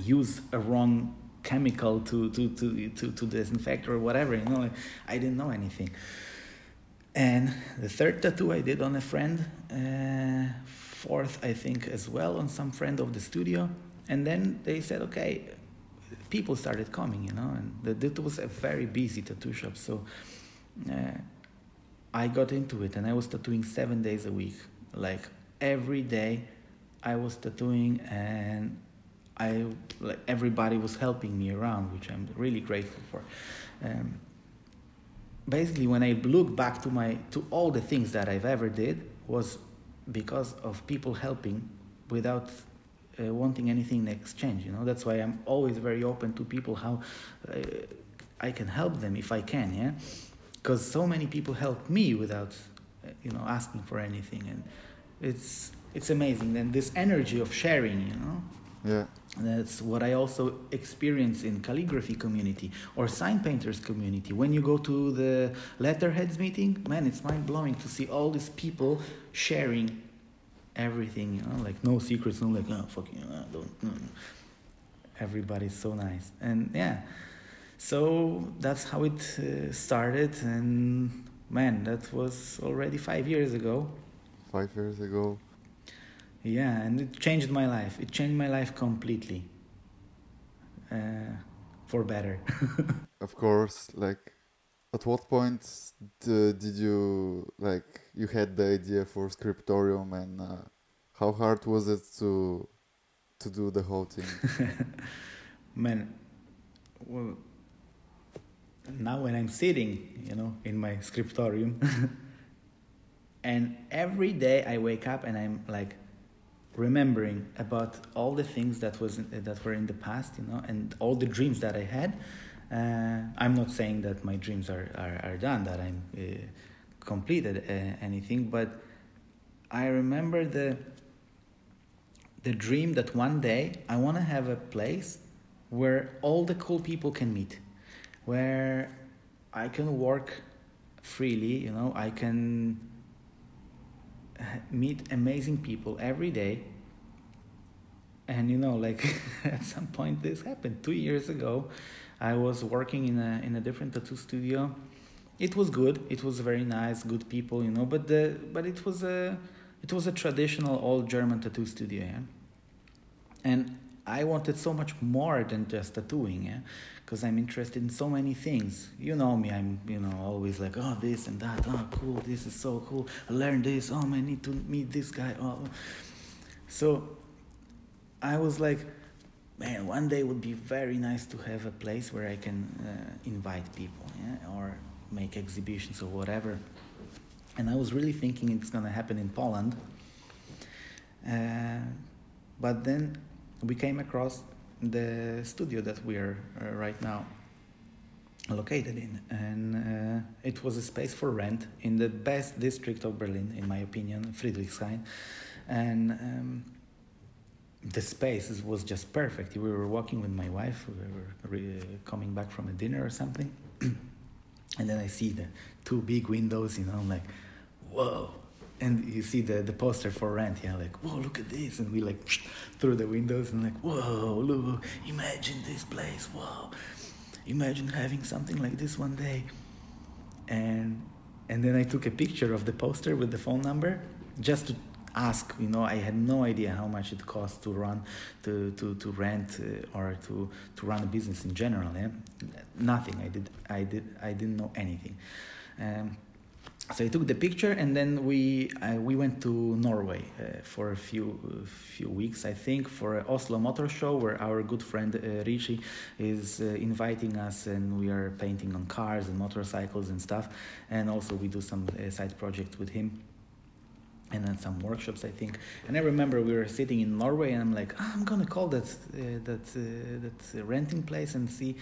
use a wrong chemical to to to to to disinfect or whatever. You know, like, I didn't know anything. And the third tattoo I did on a friend, uh, fourth I think as well on some friend of the studio. And then they said, okay, people started coming, you know, and the, it was a very busy tattoo shop. So uh, I got into it and I was tattooing seven days a week. Like every day, I was tattooing, and I like everybody was helping me around, which I'm really grateful for. Um, basically, when I look back to my to all the things that I've ever did was because of people helping without uh, wanting anything in exchange. You know, that's why I'm always very open to people how uh, I can help them if I can. Yeah, because so many people help me without uh, you know asking for anything, and it's it's amazing. And this energy of sharing, you know. Yeah. That's what I also experience in calligraphy community or sign painters community. When you go to the letterheads meeting, man, it's mind blowing to see all these people sharing everything. You know, like no secrets, no like oh fucking uh, don't. No. Everybody's so nice, and yeah. So that's how it uh, started, and man, that was already five years ago. Five years ago. Yeah, and it changed my life. It changed my life completely. Uh, for better. of course, like at what point did you like you had the idea for scriptorium and uh, how hard was it to to do the whole thing? Man, well, now when I'm sitting, you know, in my scriptorium, and every day I wake up and I'm like, remembering about all the things that was that were in the past, you know, and all the dreams that I had. Uh, I'm not saying that my dreams are, are, are done, that I'm uh, completed uh, anything, but I remember the the dream that one day I want to have a place where all the cool people can meet, where I can work freely, you know, I can meet amazing people every day. And you know like at some point this happened. Two years ago i was working in a in a different tattoo studio. It was good. It was very nice good people you know but the but it was a it was a traditional old german tattoo studio yeah? And i wanted so much more than just tattooing yeah because I'm interested in so many things. You know me, I'm you know always like oh this and that, oh cool, this is so cool. I learned this. Oh, I need to meet this guy. Oh, so I was like, man, one day would be very nice to have a place where I can uh, invite people, yeah, or make exhibitions or whatever. And I was really thinking it's gonna happen in Poland. Uh, but then we came across the studio that we are uh, right now located in. And uh, it was a space for rent in the best district of berlin in my opinion friedrichshain. And um, the space was just perfect. We were walking with my wife we were re- coming back from a dinner or something. And then i see the two big windows you know i'm like whoa and you see the, the poster for rent yeah like whoa look at this and we like through the windows and like whoa look imagine this place whoa imagine having something like this one day. And and then i took a picture of the poster with the phone number just to ask you know i had no idea how much it costs to run to to, to rent uh, or to to run a business in general yeah. Nothing. I did i did i didn't know anything. Um, so I took the picture and then we uh, we went to Norway uh, for a few uh, few weeks I think for Oslo Motor Show where our good friend uh, Richie is uh, inviting us and we are painting on cars and motorcycles and stuff. And also we do some uh, side projects with him and then some workshops I think. And I remember we were sitting in Norway and I'm like oh, I'm gonna call that that that renting place and see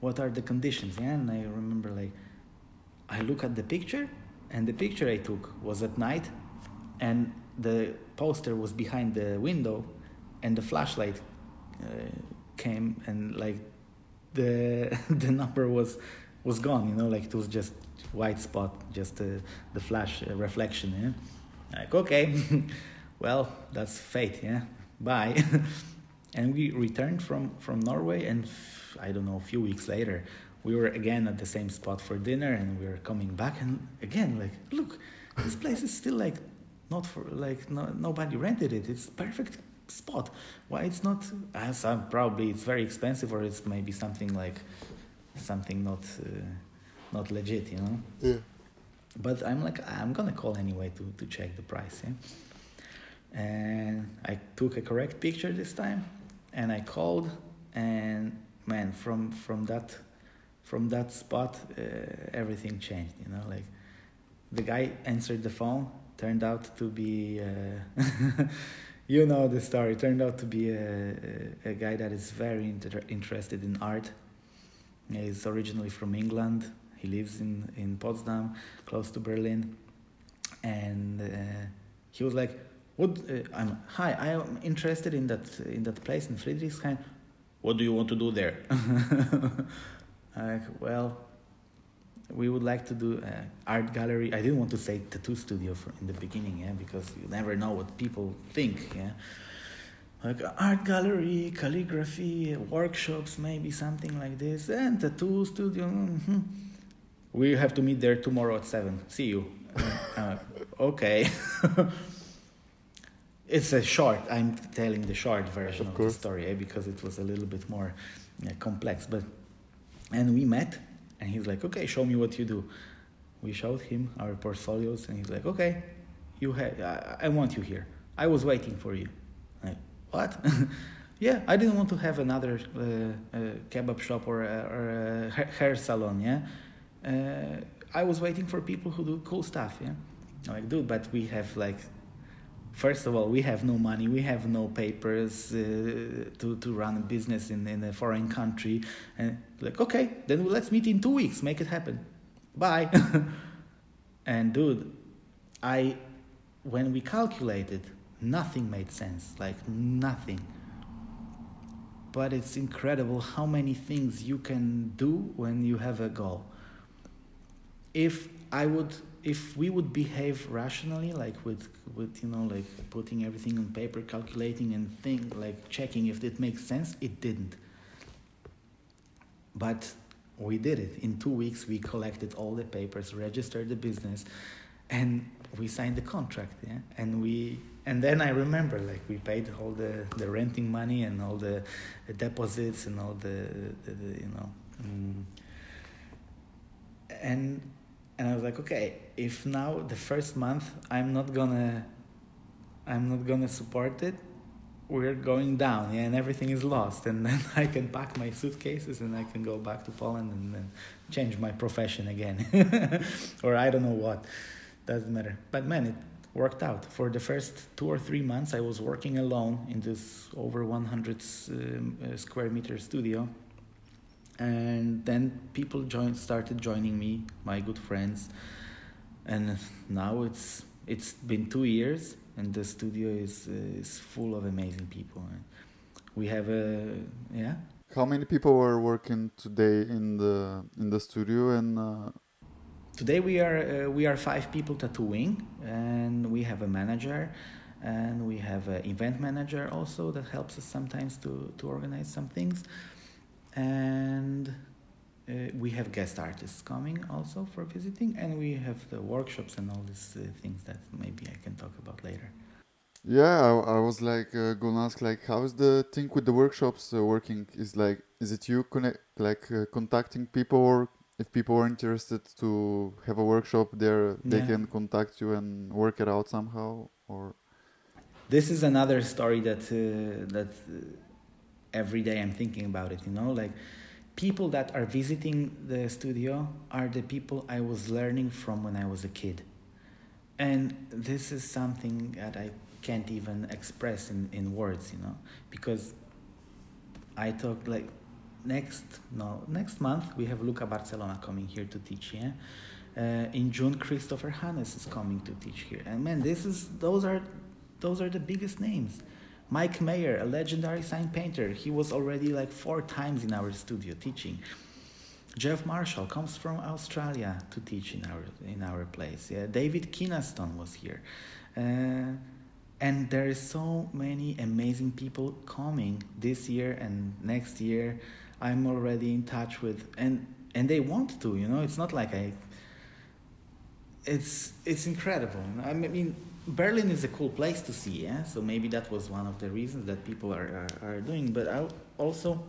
what are the conditions. Yeah and I remember like I look at the picture and the picture I took was at night, and the poster was behind the window, and the flashlight uh, came and like the the number was was gone. You know, like it was just white spot, just uh, the flash uh, reflection. Yeah, like okay, well that's fate. Yeah, bye. and we returned from from Norway, and I don't know a few weeks later we were again at the same spot for dinner and we were coming back and again like look this place is still like not for like no, nobody rented it. It's perfect spot. Why it's not as uh, probably it's very expensive or it's maybe something like something not uh, not legit you know? Yeah. But i'm like i'm gonna call anyway to to check the price yeah? And I took a correct picture this time, and I called, and man, from from that from that spot, uh, everything changed. You know, like the guy answered the phone, turned out to be. Uh, you know the story. Turned out to be a, a guy that is very inter- interested in art. He's originally from England. He lives in, in Potsdam, close to Berlin. And uh, he was like, "What? Uh, I'm hi. I am interested in that in that place in Friedrichshain. What do you want to do there?" Like, well, we would like to do an art gallery. I didn't want to say tattoo studio for, in the beginning, yeah, because you never know what people think, yeah. Like art gallery, calligraphy, workshops, maybe something like this, and tattoo studio. Mm-hmm. We have to meet there tomorrow at seven. See you. uh, okay. it's a short. I'm telling the short version of, of the story eh, because it was a little bit more uh, complex. But and we met and he's like, okay, show me what you do. We showed him our portfolios, and he's like, okay, you have, I, I want you here. I was waiting for you. Like, what? yeah, I didn't want to have another uh, uh, kebab shop or a, or a hair salon. Yeah, uh, I was waiting for people who do cool stuff. Yeah, I'm like, dude, but we have like first of all, we have no money, we have no papers uh, to, to run a business in, in a foreign country. And like, okay, then let's meet in two weeks, make it happen. Bye. and dude, I, when we calculated, nothing made sense, like nothing. But it's incredible how many things you can do when you have a goal. If I would if we would behave rationally, like with with you know like putting everything on paper, calculating and think like checking if it makes sense, it didn't. But we did it in two weeks. We collected all the papers, registered the business, and we signed the contract. Yeah, and we and then I remember like we paid all the the renting money and all the, deposits and all the, the, the you know. Um, and and I was like, okay, if now the first month I'm not gonna, I'm not gonna support it, we're going down, yeah, and everything is lost, and then I can pack my suitcases and I can go back to Poland and then change my profession again, or I don't know what, doesn't matter. But man, it worked out. For the first two or three months, I was working alone in this over 100 um, uh, square meter studio and then people joined started joining me my good friends. And now it's it's been two years and the studio is uh, is full of amazing people. We have a yeah. How many people are working today in the in the studio? And uh... today we are uh, we are five people tattooing and we have a manager and we have an event manager also that helps us sometimes to to organize some things and uh, we have guest artists coming also for visiting and we have the workshops and all these uh, things that maybe i can talk about later. Yeah i, I was like uh, gonna ask like how is the thing with the workshops uh, working? Is like is it you connect like uh, contacting people or if people are interested to have a workshop there they yeah. can contact you and work it out somehow or? This is another story that uh, that every day I'm thinking about it, you know, like people that are visiting the studio are the people I was learning from when I was a kid. And this is something that I can't even express in, in words, you know, because I talk like next no next month we have Luca Barcellona coming here to teach, yeah. Uh, in June, Christopher Haanes is coming to teach here, and man, this is those are those are the biggest names. Mike Meyer, a legendary sign painter, he was already like four times in our studio teaching. Jeff Marshall comes from Australia to teach in our in our place. Yeah, David Kinaston was here, uh, and there is so many amazing people coming this year and next year. I'm already in touch with, and and they want to. You know, it's not like I. It's it's incredible. I mean, Berlin is a cool place to see, yeah. So maybe that was one of the reasons that people are are, are doing. But I also,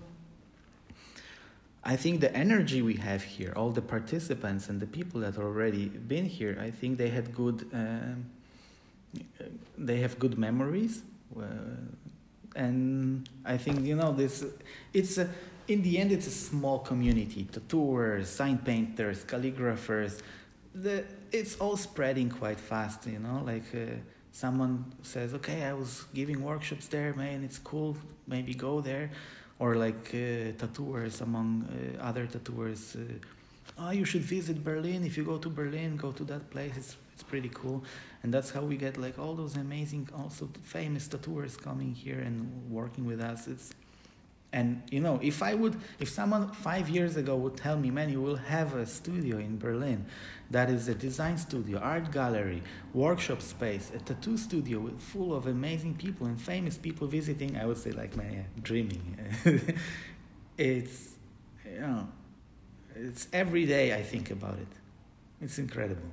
I think the energy we have here, all the participants and the people that already been here, I think they had good, uh, they have good memories, uh, and I think you know this. It's a, in the end, it's a small community: tattooers, sign painters, calligraphers. The it's all spreading quite fast. You know, like. Uh, someone says, "Okay, I was giving workshops there, man. It's cool. Maybe go there," or like uh, tattooers among uh, other tattooers. Uh, oh, you should visit Berlin. If you go to Berlin, go to that place. It's it's pretty cool, and that's how we get like all those amazing, also famous tattooers coming here and working with us. It's and you know, if I would, if someone five years ago would tell me, man, you will have a studio in Berlin that is a design studio, art gallery, workshop space, a tattoo studio with, full of amazing people and famous people visiting, I would say, like, man, yeah, dreaming. it's, you know, it's every day I think about it. It's incredible.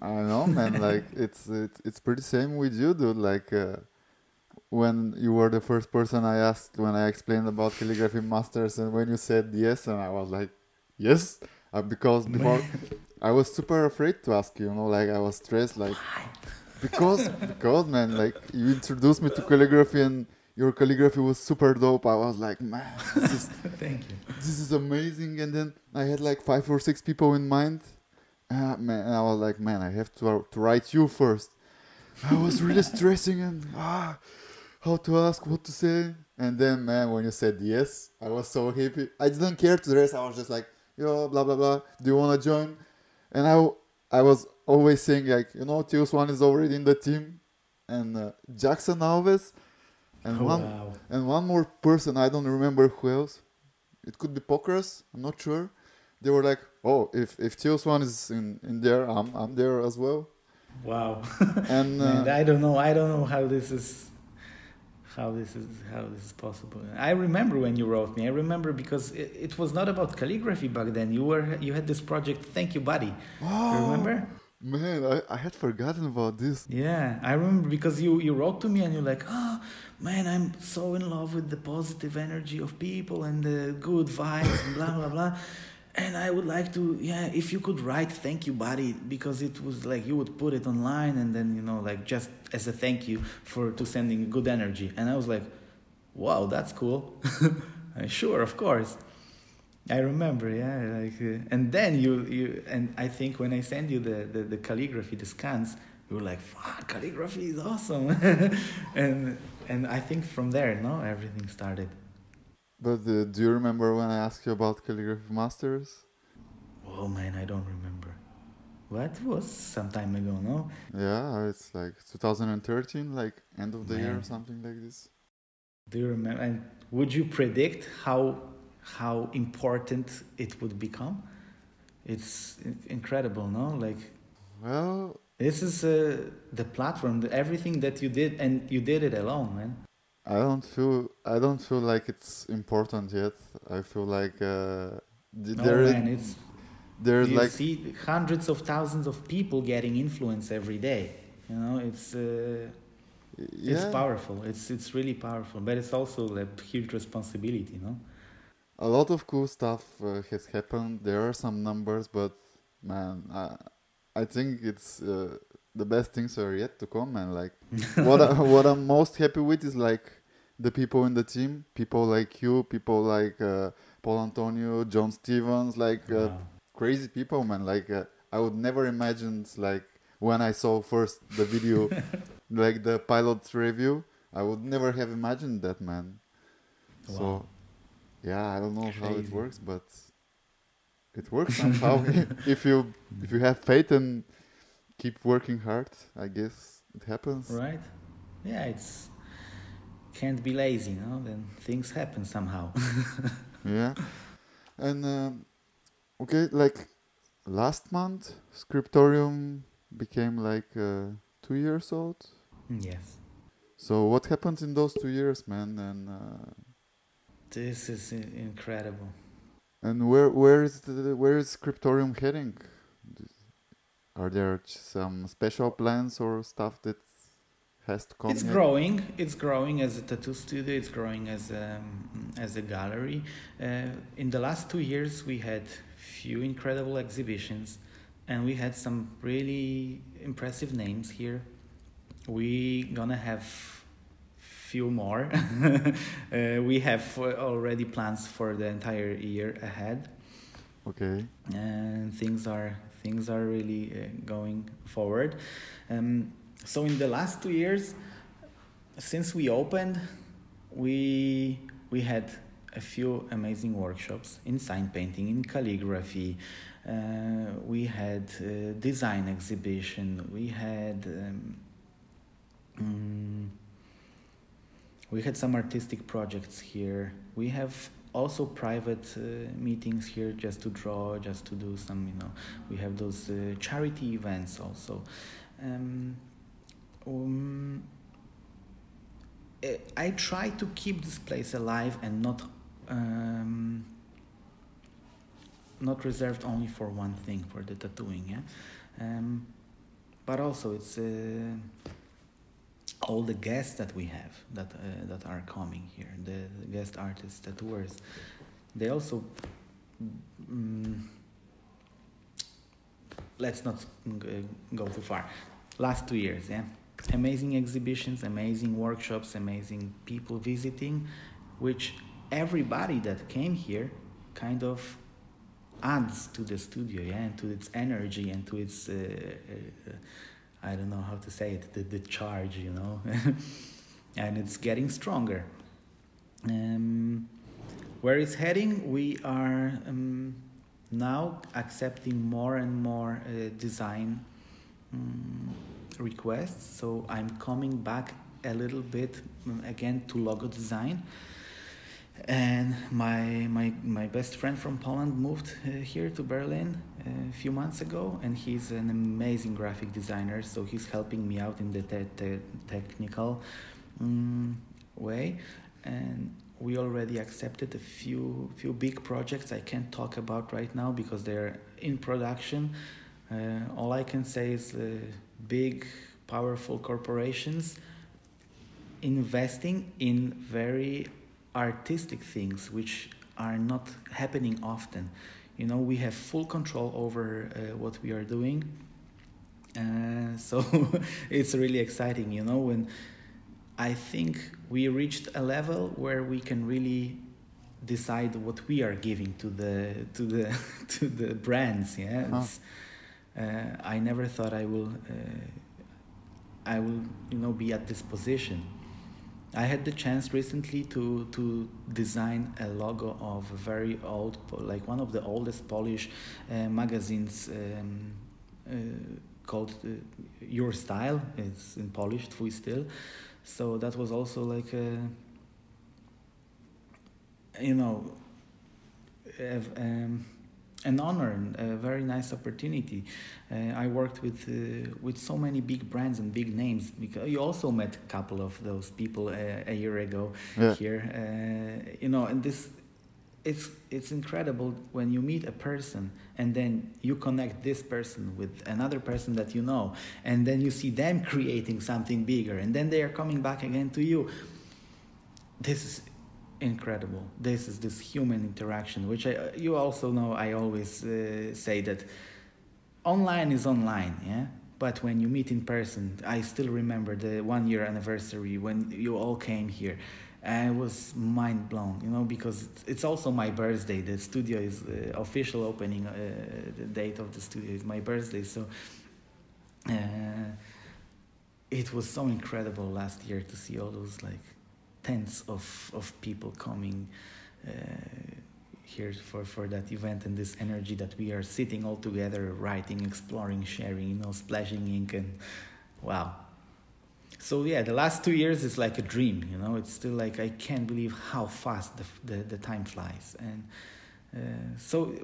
I know, man. like it's it's it's pretty same with you, dude. Like. Uh, when you were the first person I asked when I explained about calligraphy masters, and when you said yes, and I was like, yes, uh, because before I was super afraid to ask you, you know, like I was stressed, like because because man, like you introduced me to calligraphy and your calligraphy was super dope. I was like, man, this is thank you. This is amazing. And then I had like five or six people in mind. Uh, man, and I was like, man, I have to uh, to write you first. I was really stressing and ah, how to ask, what to say. And then, man, when you said yes, I was so happy. I didn't care to dress. I was just like, yo, blah blah blah. Do you wanna join? And I, I was always saying like, you know, Tius one is already in the team, and uh, Jackson Alves, and Oh, one wow. and one more person. I don't remember who else. It could be Pokras. I'm not sure. They were like, oh, if if Tius one is in in there, I'm I'm there as well. Wow. And Man, uh, I don't know. I don't know how this is. How this is how this is possible. I remember when you wrote me. I remember because it, it was not about calligraphy back then. You were you had this project. Thank you, buddy. oh, You remember? Man, I, I had forgotten about this. Yeah, I remember because you you wrote to me and you're like, oh man, I'm so in love with the positive energy of people and the good vibes and blah blah blah. And I would like to, yeah, if you could write thank you, buddy, because it was like you would put it online and then you know, like just as a thank you for to sending good energy. And I was like, wow, that's cool. Uh, sure, of course. I remember, yeah, like, uh, and then you, you, and I think when I send you the, the, the calligraphy, the scans, you were like, "Fuck, calligraphy is awesome," and and I think from there, no, everything started. But uh, do you remember when I asked you about calligraphy masters? Oh man, I don't remember. What was some time ago, no? Yeah, it's like 2013, like end of the year or something like this. Do you remember? And would you predict how how important it would become? It's incredible, no? Like Well, this is uh, the platform, everything that you did, and you did it alone, man. I don't feel I don't feel like it's important yet. I feel like uh, th- No, there is man, it's there's you like see hundreds of thousands of people getting influence every day. You know, it's uh, yeah. it's powerful. It's it's really powerful, but it's also a huge responsibility. No. a lot of cool stuff uh, has happened. There are some numbers, but man, I, I think it's uh, the best things are yet to come. Man, like what I, what I'm most happy with is like the people in the team, people like you, people like uh, Paul Antonio, John Stevens, like uh, Wow. crazy people, man. Like uh, I would never imagine like when I saw first the video, like the pilot's review, I would never have imagined that, man. Wow. So yeah, I don't know how it works, but it works somehow. if you if you have faith and keep working hard, I guess it happens. Right? Yeah, it's can't be lazy, no? Then things happen somehow. Yeah. And um, okay, like last month, Scriptorium became like uh, two years old. yes. So what happened in those two years, man? And uh, This is incredible. and where where is the, where is Scriptorium heading? Are there some special plans or stuff that has to come? It's yet? growing. It's growing as a tattoo studio. It's growing as a, as a gallery. Uh, in the last two years, we had few incredible exhibitions, and we had some really impressive names here. we gonna have few more. uh, we have already plans for the entire year ahead. Okay. And things are things are really uh, going forward. Um, so in the last two years, since we opened, we we had a few amazing workshops in sign painting, in calligraphy. Uh, we had uh, design exhibition. We had um, um, we had some artistic projects here. We have also private uh, meetings here just to draw, just to do some, you know, we have those uh, charity events also. Um, um, I try to keep this place alive and not um, not reserved only for one thing for the tattooing yeah um, but also it's uh, all the guests that we have that uh, that are coming here the, the guest artists tattooers they also mm, let's not go too far. Last two years yeah? Amazing exhibitions amazing workshops amazing people visiting which everybody that came here kind of adds to the studio yeah and to its energy and to its uh, uh, I don't know how to say it the, the charge you know? And it's getting stronger. Um, where it's heading we are um, now accepting more and more uh, design um, requests. So I'm coming back a little bit um, again to logo design. And my my my best friend from Poland moved uh, here to Berlin a few months ago, and he's an amazing graphic designer. So he's helping me out in the te- te- technical um, way, and we already accepted a few few big projects. I can't talk about right now because they're in production. Uh, all I can say is uh, big, powerful corporations investing in very artistic things which are not happening often. You know, we have full control over uh, what we are doing. Uh, so it's really exciting, you know, when I think we reached a level where we can really decide what we are giving to the to the to the brands yeah huh. uh, i never thought i will uh, i will you know be at this position I had the chance recently to to design a logo of a very old, like one of the oldest Polish uh, magazines um, uh, called uh, Your Style. It's in Polish, Twój styl. So that was also like a, you know, um, an honor and a very nice opportunity. Uh, I worked with uh, with so many big brands and big names. Because you also met a couple of those people uh, a year ago yeah. here. Uh, you know, and this it's it's incredible when you meet a person and then you connect this person with another person that you know and then you see them creating something bigger and then they are coming back again to you this is incredible. This is this human interaction, which I, you also know. I always uh, say that online is online, yeah. But when you meet in person, I still remember the one year anniversary when you all came here. I was mind blown, you know, because it's also my birthday. The studio is uh, official opening. Uh, the date of the studio is my birthday, so uh, it was so incredible last year to see all those like tens of, of people coming uh, here for, for that event and this energy that we are sitting all together, writing, exploring, sharing, you know, splashing ink and wow. So yeah, the last two years is like a dream, you know. It's still like I can't believe how fast the the, the time flies, and uh, so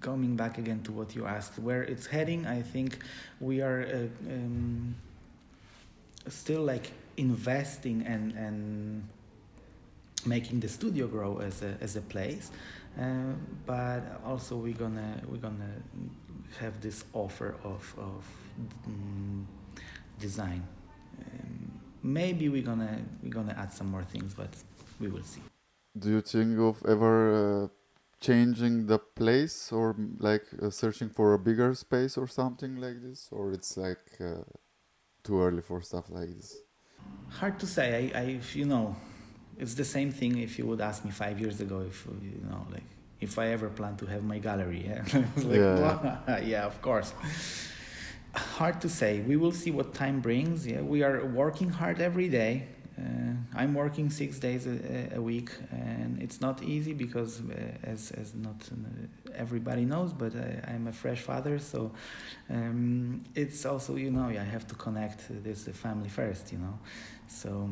coming back again to what you asked, where it's heading, I think we are uh, um, still like investing and and making the studio grow as a as a place. Uh, but also we're gonna we're gonna have this offer of of um, design. Um, maybe we're gonna we're gonna add some more things, but we will see. Do you think of ever uh, changing the place or like uh, searching for a bigger space or something like this, or it's like? Uh, too early for stuff like this? Hard to say. I, I, you know, it's the same thing if you would ask me five years ago if you know, like if I ever plan to have my gallery. Yeah, like, yeah. yeah, of course. Hard to say. We will see what time brings. Yeah, we are working hard every day. Uh, I'm working six days a, a, week, and it's not easy because, uh, as as not uh, everybody knows, but I, am a fresh father, so um, it's also you know I have to connect this family first, you know, so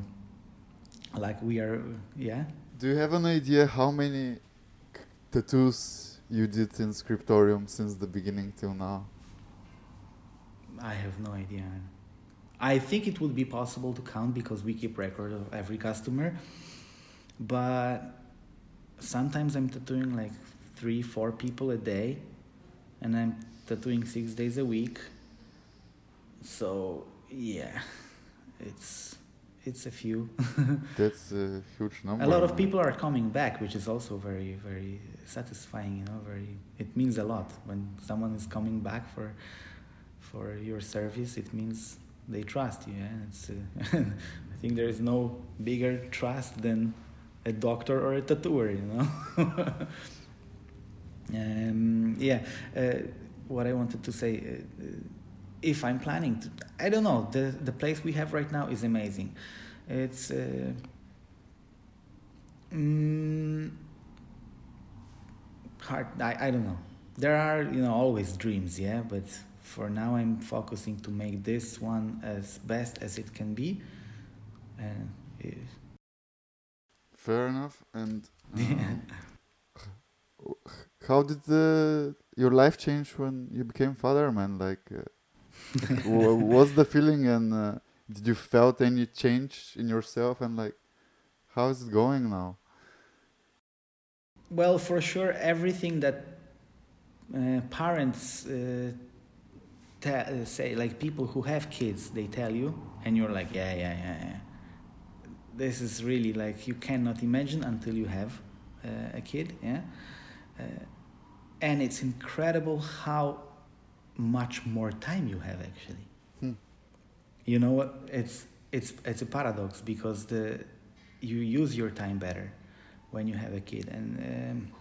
like we are, yeah. Do you have an idea how many tattoos you did in Scriptorium since the beginning till now? I have no idea. I think it would be possible to count because we keep record of every customer, but sometimes I'm tattooing like three, four people a day, and I'm tattooing six days a week. So yeah, it's it's a few. That's a huge number. A lot of people are coming back, which is also very very satisfying. You know, very it means a lot when someone is coming back for for your service. It means they trust you. Yeah? It's, uh, I think there is no bigger trust than a doctor or a tattooer, you know. um, yeah, uh, what I wanted to say, uh, if I'm planning to, I don't know. The the place we have right now is amazing. It's. Uh, mm, hard. I, I don't know. There are you know always dreams, yeah, but for now i'm focusing to make this one as best as it can be and fair enough and um, how did the your life change when you became father man like uh, what's the feeling and uh, did you felt any change in yourself and like how is it going now? Well for sure everything that uh, parents uh, uh, say like people who have kids they tell you and you're like yeah yeah yeah yeah. This is really like you cannot imagine until you have uh, a kid yeah? Uh, and it's incredible how much more time you have actually hmm. you know what it's it's it's a paradox because the you use your time better when you have a kid and um,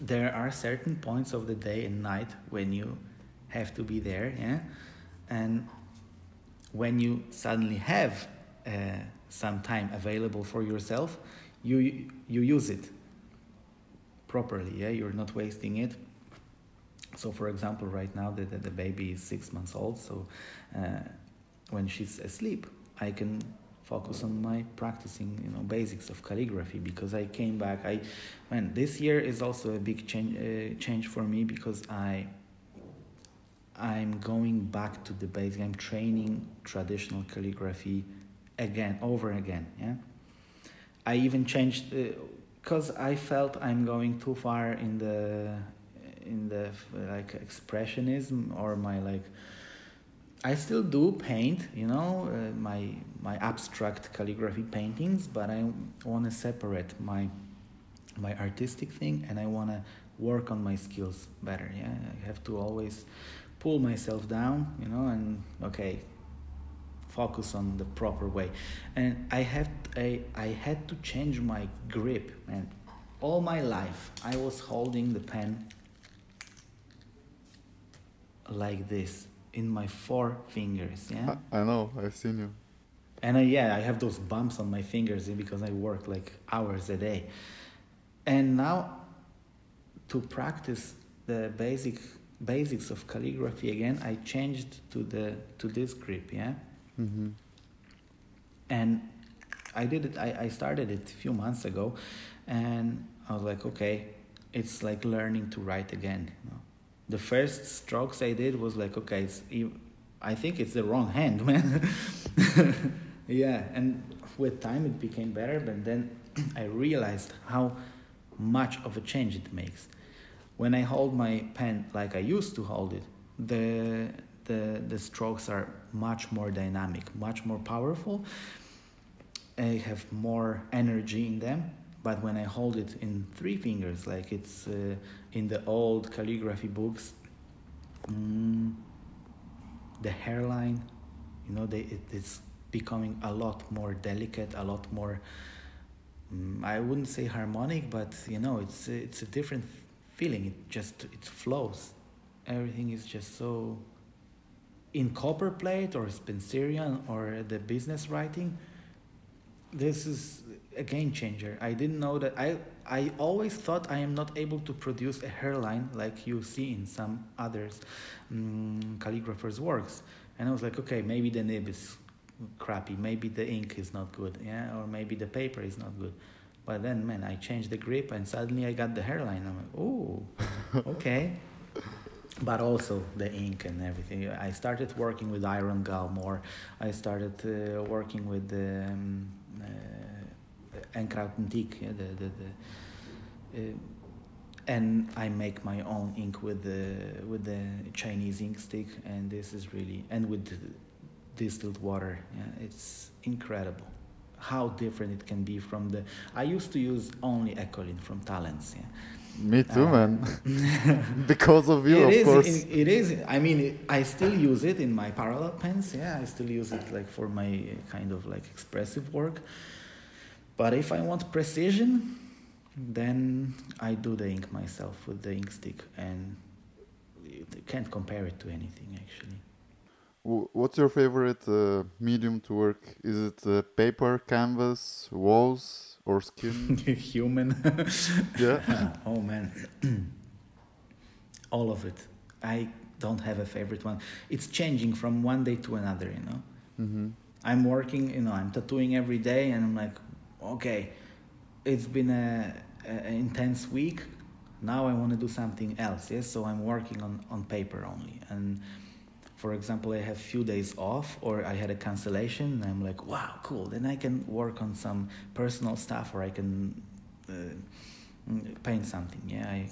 there are certain points of the day and night when you have to be there, yeah. And when you suddenly have uh, some time available for yourself, you you use it properly. Yeah, you're not wasting it. So, for example, right now the the, the baby is six months old. So, uh, when she's asleep, I can focus on my practicing you know basics of calligraphy because I came back I man this year is also a big change uh, change for me because I I'm going back to the basic. I'm training traditional calligraphy again, over again. Yeah. I even changed because uh, I felt I'm going too far in the in the like expressionism or my like. I still do paint, you know, uh, my my abstract calligraphy paintings, but I want to separate my my artistic thing and I want to work on my skills better. Yeah, I have to always pull myself down, you know, and okay, focus on the proper way. And I had I, I had to change my grip, and all my life I was holding the pen like this in my four fingers. Yeah, I, I know. I've seen you. And I, yeah, I have those bumps on my fingers because I work like hours a day. And now, to practice the basic basics of calligraphy again, I changed to the to this grip, yeah. Mm-hmm. And I did it. I, I started it a few months ago, and I was like, okay, it's like learning to write again. You know? The first strokes I did was like, okay, it's, I think it's the wrong hand, man. yeah, and with time it became better, but then I realized how much of a change it makes when I hold my pen like I used to hold it, the the the strokes are much more dynamic, much more powerful. I have more energy in them. But when I hold it in three fingers, like it's uh, in the old calligraphy books, mm, the hairline You know, they, it, it's becoming a lot more delicate, a lot more. Um, I wouldn't say harmonic, but you know, it's it's a different feeling. It just it flows. Everything is just so. In copperplate or Spencerian or the business writing, this is a game changer. I didn't know that. I I always thought I am not able to produce a hairline like you see in some others um, calligraphers' works, and I was like, okay, maybe the nib is crappy, maybe the ink is not good, yeah, or maybe the paper is not good. But then, man, I changed the grip, and suddenly I got the hairline. I'm like, oh, okay. but also the ink and everything. I started working with iron gall more. I started uh, working with the. Antique, yeah, the, the, the uh, and I make my own ink with the with the Chinese ink stick, and this is really and with distilled water. Yeah, it's incredible how different it can be from the. I used to use only Ecoline from Talens. Yeah. Me too, uh, man. because of you, it of is, course. It, it is. I mean, it, I still use it in my parallel pens. Yeah, I still use it like for my kind of like expressive work. But if I want precision, then I do the ink myself with the ink stick and can't compare it to anything actually. What's your favorite uh, medium to work? Is it uh, paper, canvas, walls, or skin? Human. yeah. oh man. All of it. I don't have a favorite one. It's changing from one day to another, you know. Mm-hmm. I'm working, you know, I'm tattooing every day, and I'm like, okay, it's been a, a intense week. Now I want to do something else. Yes, so I'm working on on paper only. And for example, I have few days off, or I had a cancellation. And I'm like, wow, cool. Then I can work on some personal stuff, or I can uh, paint something. Yeah, I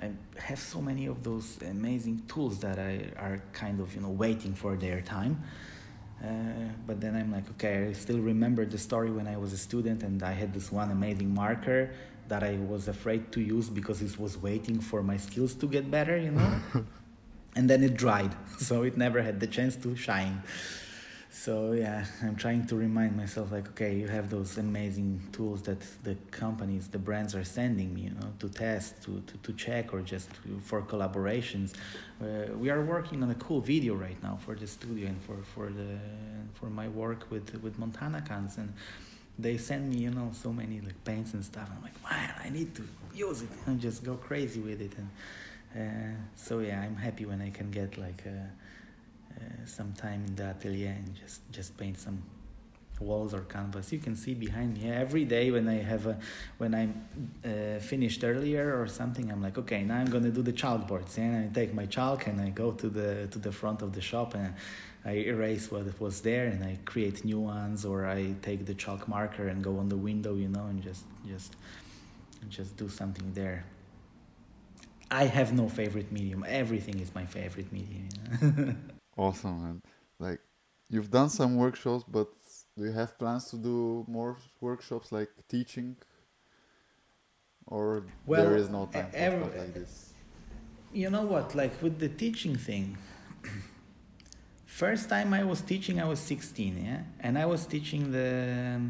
I have so many of those amazing tools that I are kind of you know waiting for their time. Uh, but then I'm like, okay, I still remember the story when I was a student and I had this one amazing marker that I was afraid to use because it was waiting for my skills to get better, you know? and then it dried, so it never had the chance to shine. So yeah, I'm trying to remind myself like, okay, you have those amazing tools that the companies, the brands are sending me, you know, to test, to, to, to check, or just to, for collaborations. Uh, we are working on a cool video right now for the studio and for for the for my work with with Montana cans and they send me, you know, so many like paints and stuff. I'm like, man, I need to use it and just go crazy with it. And uh, so yeah, I'm happy when I can get like. Some time in the atelier and just just paint some walls or canvas. You can see behind me every day when I have a, when I'm uh, finished earlier or something. I'm like, okay, now I'm gonna do the chalk boards. And I take my chalk and I go to the to the front of the shop and I erase what was there and I create new ones. Or I take the chalk marker and go on the window, you know, and just just just do something there. I have no favorite medium. Everything is my favorite medium. You know? Awesome, man. Like, you've done some workshops, but do you have plans to do more workshops like teaching? Or well, there is no time for stuff like this? You know what? Like with the teaching thing, first time I was teaching, I was 16, yeah? And I was teaching the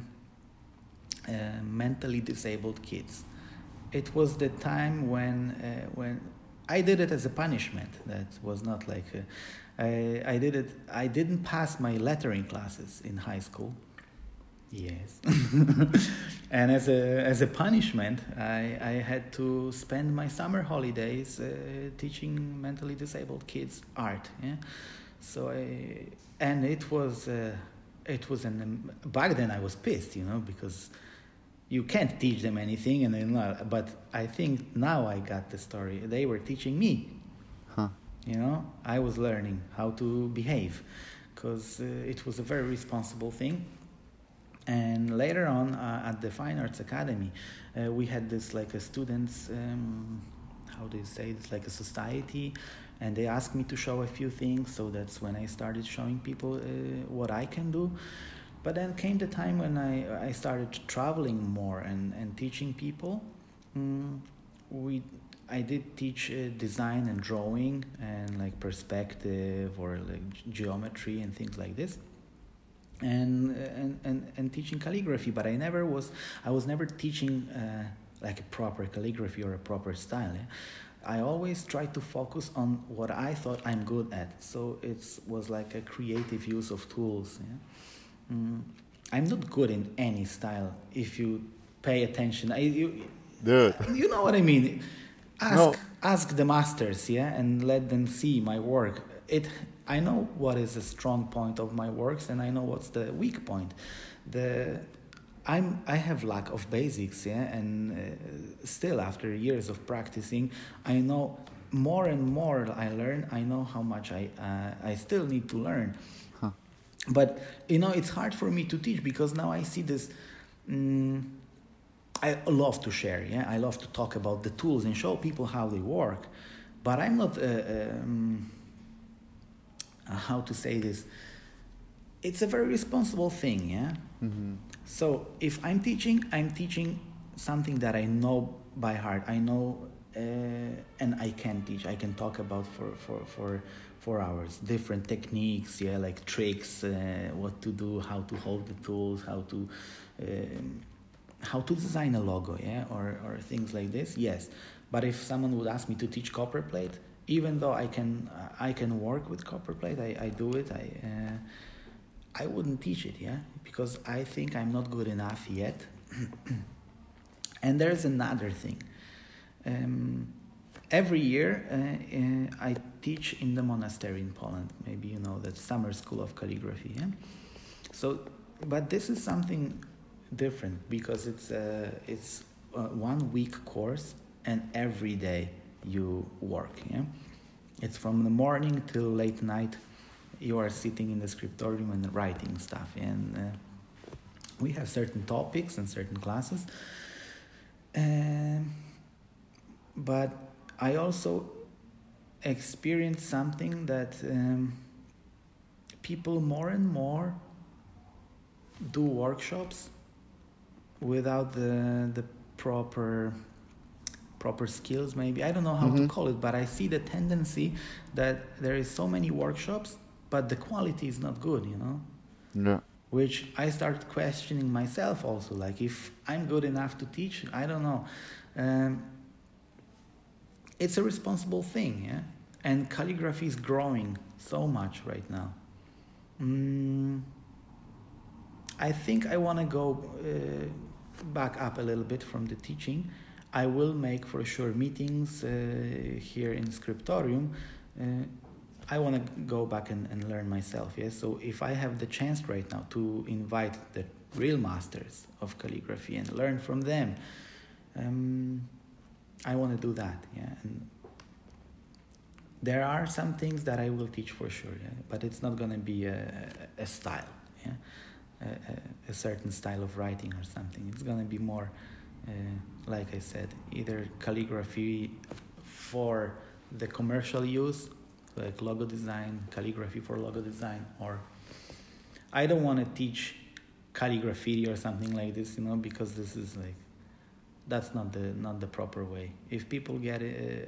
uh, mentally disabled kids. It was the time when, uh, when I did it as a punishment. That was not like a, I, I did it. I didn't pass my lettering classes in high school. Yes. and as a as a punishment, I I had to spend my summer holidays uh, teaching mentally disabled kids art. Yeah. So I and it was uh, it was an um, back then I was pissed, you know, because you can't teach them anything and then but I think now I got the story. They were teaching me. You know i was learning how to behave because uh, it was a very responsible thing. And later on uh, at the fine arts academy uh, we had this like a students um, how do you say it's like a society and they asked me to show a few things so that's when i started showing people uh, what i can do. But then came the time when i, I started traveling more and, and teaching people. Mm, we I did teach uh, design and drawing and like perspective or like geometry and things like this. And, and, and, and teaching calligraphy, but I never was, I was never teaching uh, like a proper calligraphy or a proper style. Yeah? I always tried to focus on what I thought I'm good at. So it was like a creative use of tools. Yeah? Mm, I'm not good in any style if you pay attention. I, you, Dude. you know what I mean? Ask, No. ask the masters, yeah, and let them see my work. It, I know what is a strong point of my works, and I know what's the weak point. The, I'm, I have lack of basics, yeah, and uh, still after years of practicing, I know more and more I learn. I know how much I, uh, I still need to learn. Huh. But you know, it's hard for me to teach because now I see this. Mm, I love to share. Yeah, I love to talk about the tools and show people how they work. But I'm not. Uh, um, how to say this? It's a very responsible thing. Yeah. hmm So if I'm teaching, I'm teaching something that I know by heart. I know, uh, and I can teach. I can talk about for for for four hours different techniques. Yeah, like tricks, uh, what to do, how to hold the tools, how to. Um, how to design a logo, yeah, or, or things like this, yes. But if someone would ask me to teach copper plate, even though I can I can work with copper plate, I, I do it. I uh, I wouldn't teach it, yeah, because I think I'm not good enough yet. and there's another thing. Um, every year uh, uh, I teach in the monastery in Poland. Maybe you know that summer school of calligraphy. Yeah? So, but this is something different because it's a it's a one week course and every day you work. Yeah, it's from the morning till late night. You are sitting in the scriptorium and writing stuff, and uh, we have certain topics and certain classes. Um, but I also experienced something that um, people more and more do workshops without the the proper proper skills maybe i don't know how Mhm. to call it but i see the tendency that there is so many workshops but the quality is not good you know Yeah. which I start questioning myself also. Like, if I'm good enough to teach, I don't know. Um, it's a responsible thing, yeah? And calligraphy is growing so much right now. Mm, I think I want to go uh, back up a little bit from the teaching. I will make for sure meetings uh, here in Scriptorium. Uh, I want to go back and, and learn myself. Yes, so if I have the chance right now to invite the real masters of calligraphy and learn from them, um, I want to do that. Yeah, and there are some things that I will teach for sure, yeah? but it's not going to be a, a style, yeah, a, a, certain style of writing or something. It's to be more, uh, like I said, either calligraphy for the commercial use like logo design, calligraphy for logo design, or I don't want to teach calligraphy or something like this, you know, because this is like that's not the not the proper way. If people get uh,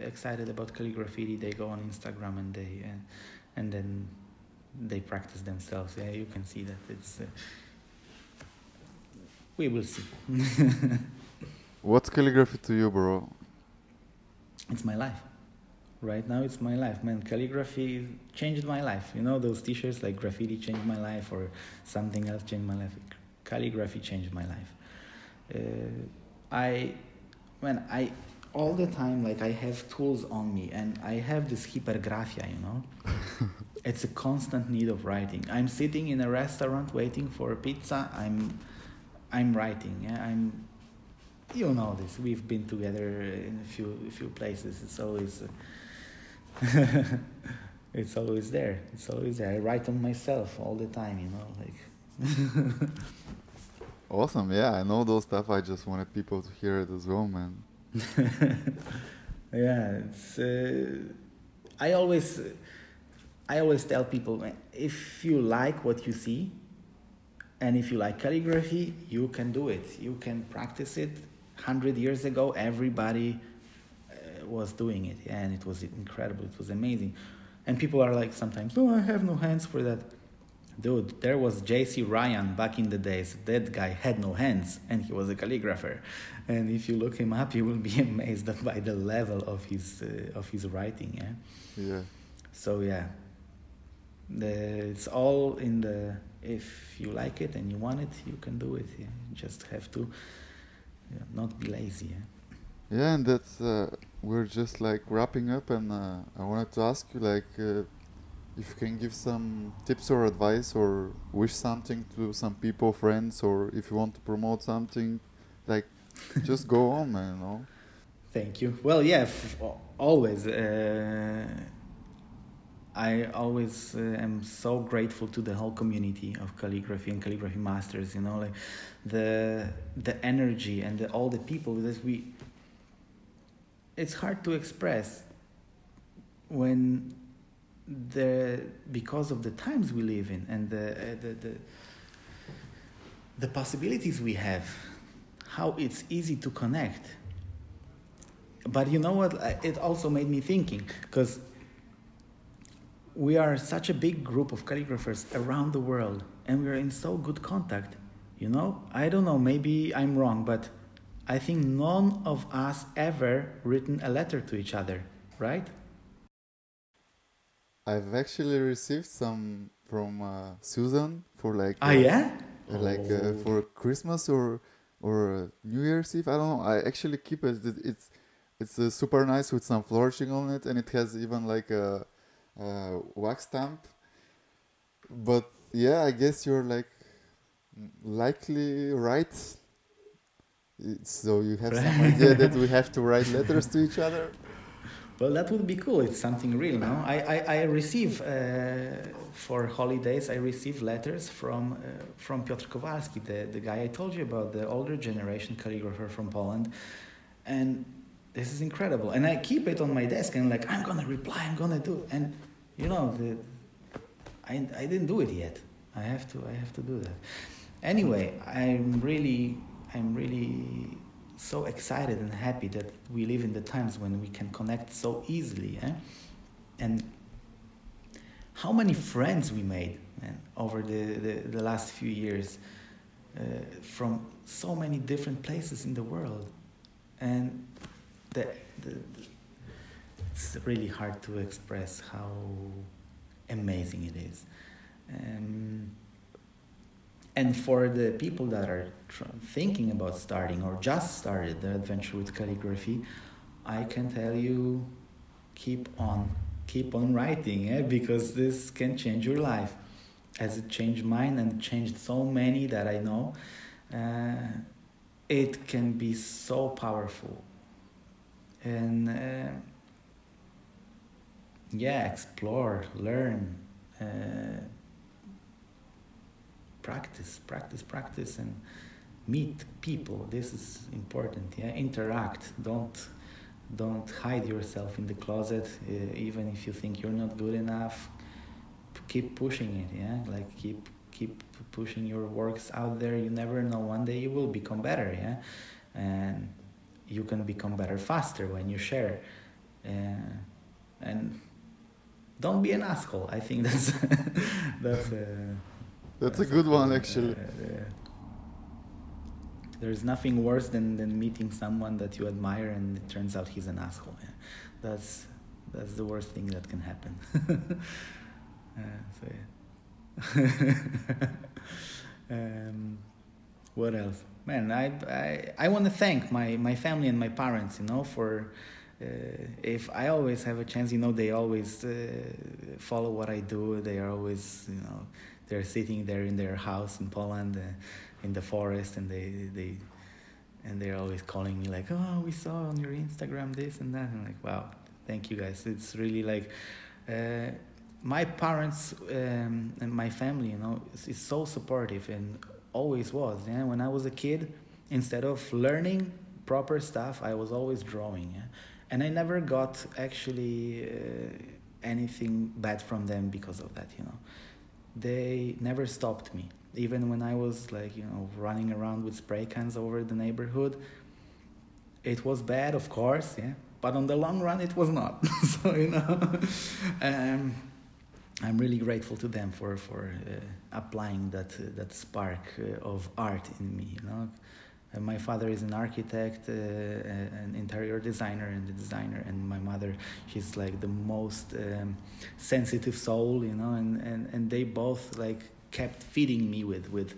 excited about calligraphy, they go on Instagram and they uh, and then they practice themselves. Yeah, you can see that it's. Uh, we will see. What's calligraphy to you, bro? it's my life. Right now, it's my life, man. Calligraphy changed my life. You know those T-shirts like graffiti changed my life, or something else changed my life. Calligraphy changed my life. Uh, I, when I all the time like I have tools on me, and I have this hypergraphia. You know, it's a constant need of writing. I'm sitting in a restaurant waiting for a pizza. I'm, I'm writing. Yeah, I'm you know this. We've been together in a few a few places. It's always uh, it's always there. It's always there. I write on myself all the time. You know, like Awesome. Yeah, I know those stuff. I just wanted people to hear it as well, man. yeah. It's. Uh, I always I always tell people if you like what you see. And if you like calligraphy, you can do it. You can practice it. Hundred years ago, everybody was doing it, and it was incredible. It was amazing, and people are like sometimes, "No, I have no hands for that." Dude, there was J.C. Ryan back in the days. That guy had no hands, and he was a calligrapher. And if you look him up, you will be amazed by the level of his uh, of his writing. Yeah. Yeah. So yeah, the, it's all in the. If you like it and you want it, you can do it. Yeah? You just have to yeah, not be lazy. Yeah. Yeah, and that's uh, we're just like wrapping up, and uh, I wanted to ask you like uh, if you can give some tips or advice or wish something to some people, friends, or if you want to promote something, like just go on, man. You know. Thank you. Well, yeah, f- always. I always uh, am so grateful to the whole community of calligraphy and calligraphy masters. You know, like the the energy and the, all the people that we. It's hard to express when the because of the times we live in and the uh, the, the the possibilities we have, how it's easy to connect. But you know what? It also made me thinking because we are such a big group of calligraphers around the world and we are in so good contact you know i don't know maybe i'm wrong but i think none of us ever written a letter to each other right I've actually received some from uh, Susan for like ah uh, yeah uh, like uh, Oh. for Christmas or or uh, New Year's Eve. I don't know. I actually keep it. It- It's it's uh, super nice with some flourishing on it, and it has even like a, a wax stamp. But yeah, I guess you're like likely right. So you have some idea that we have to write letters to each other. Well, that would be cool. It's something real, no? I, I, I receive, uh, for holidays, I receive letters from, uh, from Piotr Kowalski, the, the guy I told you about, the older generation calligrapher from Poland. And this is incredible. And I keep it on my desk and like, I'm going to reply, I'm going to do. And, you know, the, I, I didn't do it yet. I have to, I have to do that. Anyway, I'm really, I'm really so excited and happy that we live in the times when we can connect so easily eh? and how many friends we made man, over the, the, the last few years uh, from so many different places in the world and the, the, the- it's really hard to express how amazing it is um, and for the people that are thinking about starting or just started their adventure with calligraphy, I can tell you keep on, keep on writing, eh? because this can change your life. As it changed mine and changed so many that I know, uh, it can be so powerful. And uh, yeah, explore, learn. Uh, practice practice practice and meet people. This is important yeah. Interact. Don't don't hide yourself in the closet uh, even if you think you're not good enough. Keep pushing it yeah. Like keep keep pushing your works out there. You never know one day you will become better yeah. And you can become better faster when you share uh, and don't be an asshole i think that's that's uh, That's a good one, actually. uh, uh, there's nothing worse than, than meeting someone that you admire and it turns out he's an asshole. Yeah. That's that's the worst thing that can happen. uh, so yeah. um, what else? Man, I I, I want to thank my, my family and my parents, you know, for uh, if I always have a chance, you know, they always uh, follow what I do. They are always, you know, they're sitting there in their house in Poland, uh, in the forest, and they they and they're always calling me like, "Oh, we saw on your Instagram this and that." I'm like, "Wow, thank you guys." It's really like uh, my parents um, and my family, you know, is, is so supportive and always was. Yeah, when I was a kid, instead of learning proper stuff, I was always drawing. Yeah? And I never got actually uh, anything bad from them because of that. You know, they never stopped me, even when I was like you know running around with spray cans over the neighborhood. It was bad, of course, yeah, but on the long run, it was not. so you know, um, I'm really grateful to them for for uh, applying that uh, that spark uh, of art in me. You know, my father is an architect, uh, an interior designer, and a designer, and my mother, she's like the most um, sensitive soul, you know, and, and, and they both like kept feeding me with with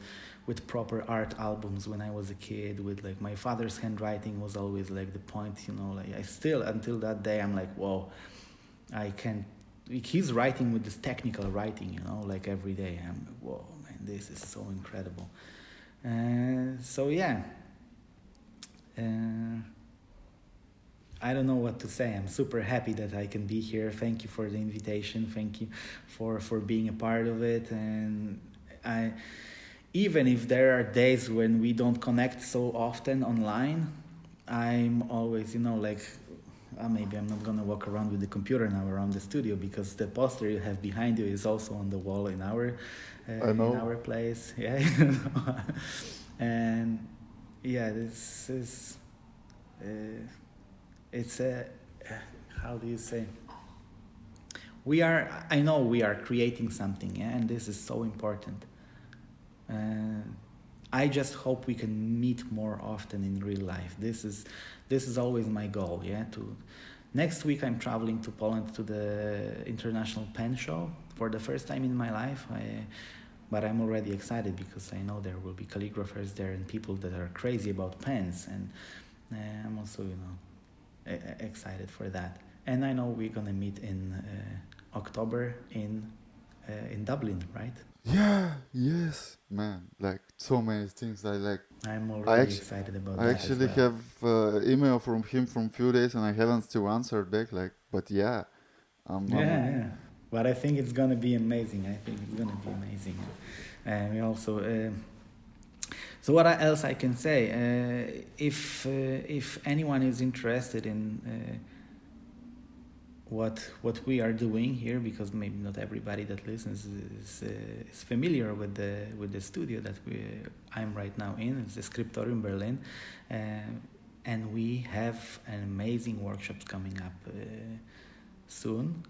with proper art albums when I was a kid. With like my father's handwriting was always like the point, you know. Like I still until that day, I'm like, whoa, I can't. He's writing with this technical writing, you know, like every day. I'm whoa, man, this is so incredible. Uh, so yeah. Uh, I don't know what to say. I'm super happy that I can be here. Thank you for the invitation. Thank you for for being a part of it. And I, even if there are days when we don't connect so often online, I'm always, you know, like uh, maybe I'm not gonna walk around with the computer now around the studio because the poster you have behind you is also on the wall in our uh, in our place. Yeah, and yeah, this is uh, it's a how do you say? We are i know we are creating something yeah and this is so important. Uh, i just hope we can meet more often in real life. This is this is always my goal yeah to next week i'm traveling to poland to the international pen show. For the first time in my life I, but i'm already excited because i know there will be calligraphers there and people that are crazy about pens and uh, i'm also you know excited for that. And I know we're gonna meet in uh, October in uh, in Dublin, right? Yeah. Yes, man. Like so many things. I like. I'm already actually, excited about. I actually well. have uh, email from him from few days, and I haven't still answered back. Like, but yeah. Um, yeah, yeah. But I think it's gonna be amazing. I think it's gonna be amazing. And we also. Uh, so what else I can say? Uh, if uh, if anyone is interested in uh, what what we are doing here, because maybe not everybody that listens is, uh, is familiar with the with the studio that we I'm right now in. It's the Scriptorium Berlin, uh, and we have an amazing workshops coming up soon.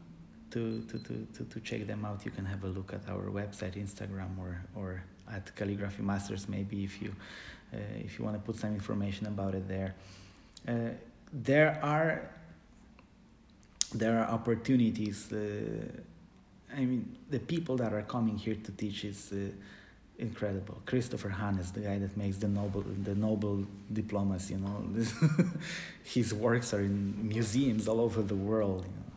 To, to, to, to, to check them out, you can have a look at our website, Instagram, or, or at Calligraphy Masters, maybe if you uh, if you want to put some information about it there. Uh, there are there are opportunities. Uh, I mean, the people that are coming here to teach is incredible. Christopher Haanes, the guy that makes the Nobel the Nobel diplomas, you know, his works are in museums all over the world. You know.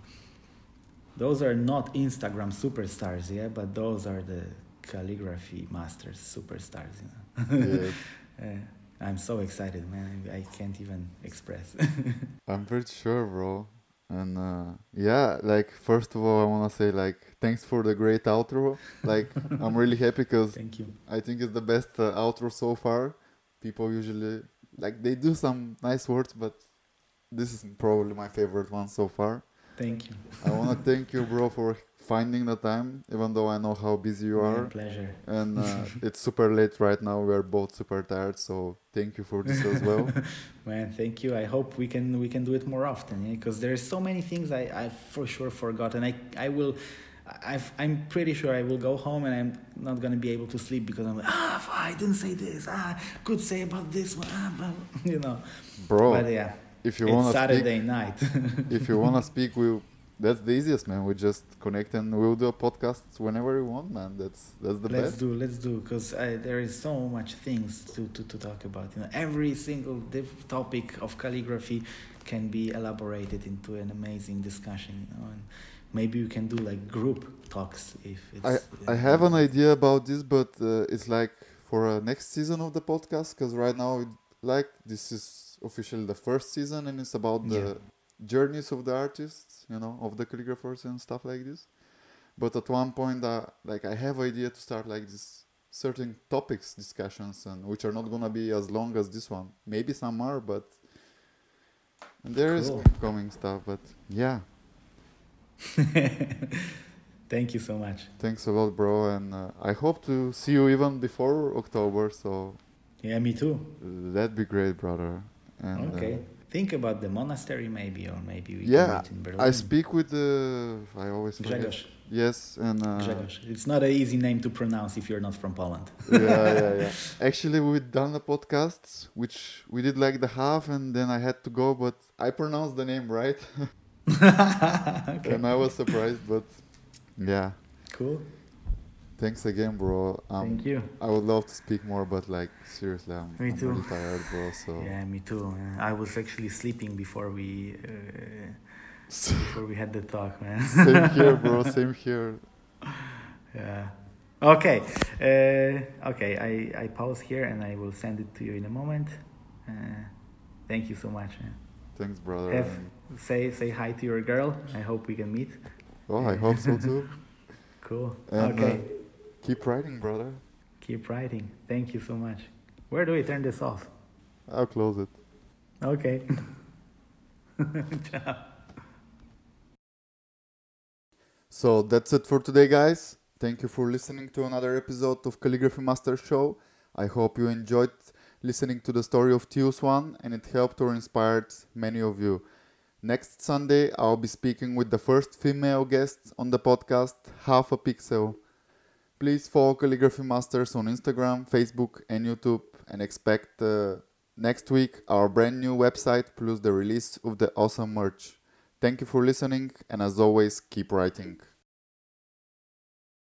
Those are not Instagram superstars, yeah, but those are the calligraphy masters, superstars. You know? yes. uh, I'm so excited, man. I, I can't even express. I'm pretty sure, bro. And uh, yeah, like first of all, I wanna say like thanks for the great outro. Like I'm really happy because thank you. I think it's the best uh, outro so far. People usually like they do some nice words, but this is probably my favorite one so far. Thank you. I wanna thank you, bro, for finding the time, even though I know how busy you are. My pleasure. And uh, it's super late right now. We are both super tired, so thank you for this as well. Man, thank you. I hope we can we can do it more often because yeah? there's so many things I I for sure forgot, and I I will. i am pretty sure I will go home and I'm not gonna be able to sleep because I'm like, ah, I didn't say this. Ah, could say about this one. Ah, blah, you know. Bro. But yeah. If you want to Saturday speak, night. if you wanna speak, we'll that's the easiest, man. We just connect and we'll do a podcast whenever we want, man. That's that's the let's best. do, let's do, because there is so much things to, to, to talk about. You know, every single diff- topic of calligraphy can be elaborated into an amazing discussion. You know, and maybe we can do like group talks if it's. I I have an idea about this, but uh, it's like for a next season of the podcast, because right now, like this is officially the first season, and it's about the. Yeah journeys of the artists, you know, of the calligraphers and stuff like this. But at one point, uh, like I have idea to start like this certain topics discussions and which are not gonna be as long as this one. Maybe some are, but and there cool. is coming stuff. But yeah. Thank you so much. Thanks a lot, bro, and uh, I hope to see you even before October. So. Yeah, me too. That'd be great, brother. And, okay. Uh, think about the monastery maybe, or maybe we Yeah, can meet in Berlin. I speak with the. I always forget. Grzegorz. Yes, and uh, Grzegorz. It's not an easy name to pronounce if you're not from Poland. yeah, yeah, yeah. Actually, we've done the podcasts, which we did like the half, and then I had to go, but I pronounced the name right, okay. and I was surprised. But yeah, Cool. Thanks again, bro. Um, Thank you. I would love to speak more, but like seriously, I'm, Me I'm too. really tired, bro. So Yeah, me too. man. I was actually sleeping before we uh, before we had the talk, man. same here, bro. Same here. Yeah. Okay. Uh, okay. I, I pause here and I will send it to you in a moment. Uh, thank you so much. Man. Thanks, brother. Have, say say hi to your girl. I hope we can meet. Oh, I hope so too. Cool. And, okay. uh, keep writing, brother. Keep writing. Thank you so much. Where do we turn this off? I'll close it. Okay. Ciao. So that's it for today, guys. Thank you for listening to another episode of Calligraphy Master Show. I hope you enjoyed listening to the story of Tius One and it helped or inspired many of you. Next Sunday, I'll be speaking with the first female guest on the podcast, Half a Pixel. Please follow Calligraphy Masters on Instagram, Facebook, and YouTube, and expect uh, next week our brand new website plus the release of the awesome merch. Thank you for listening, and as always, keep writing.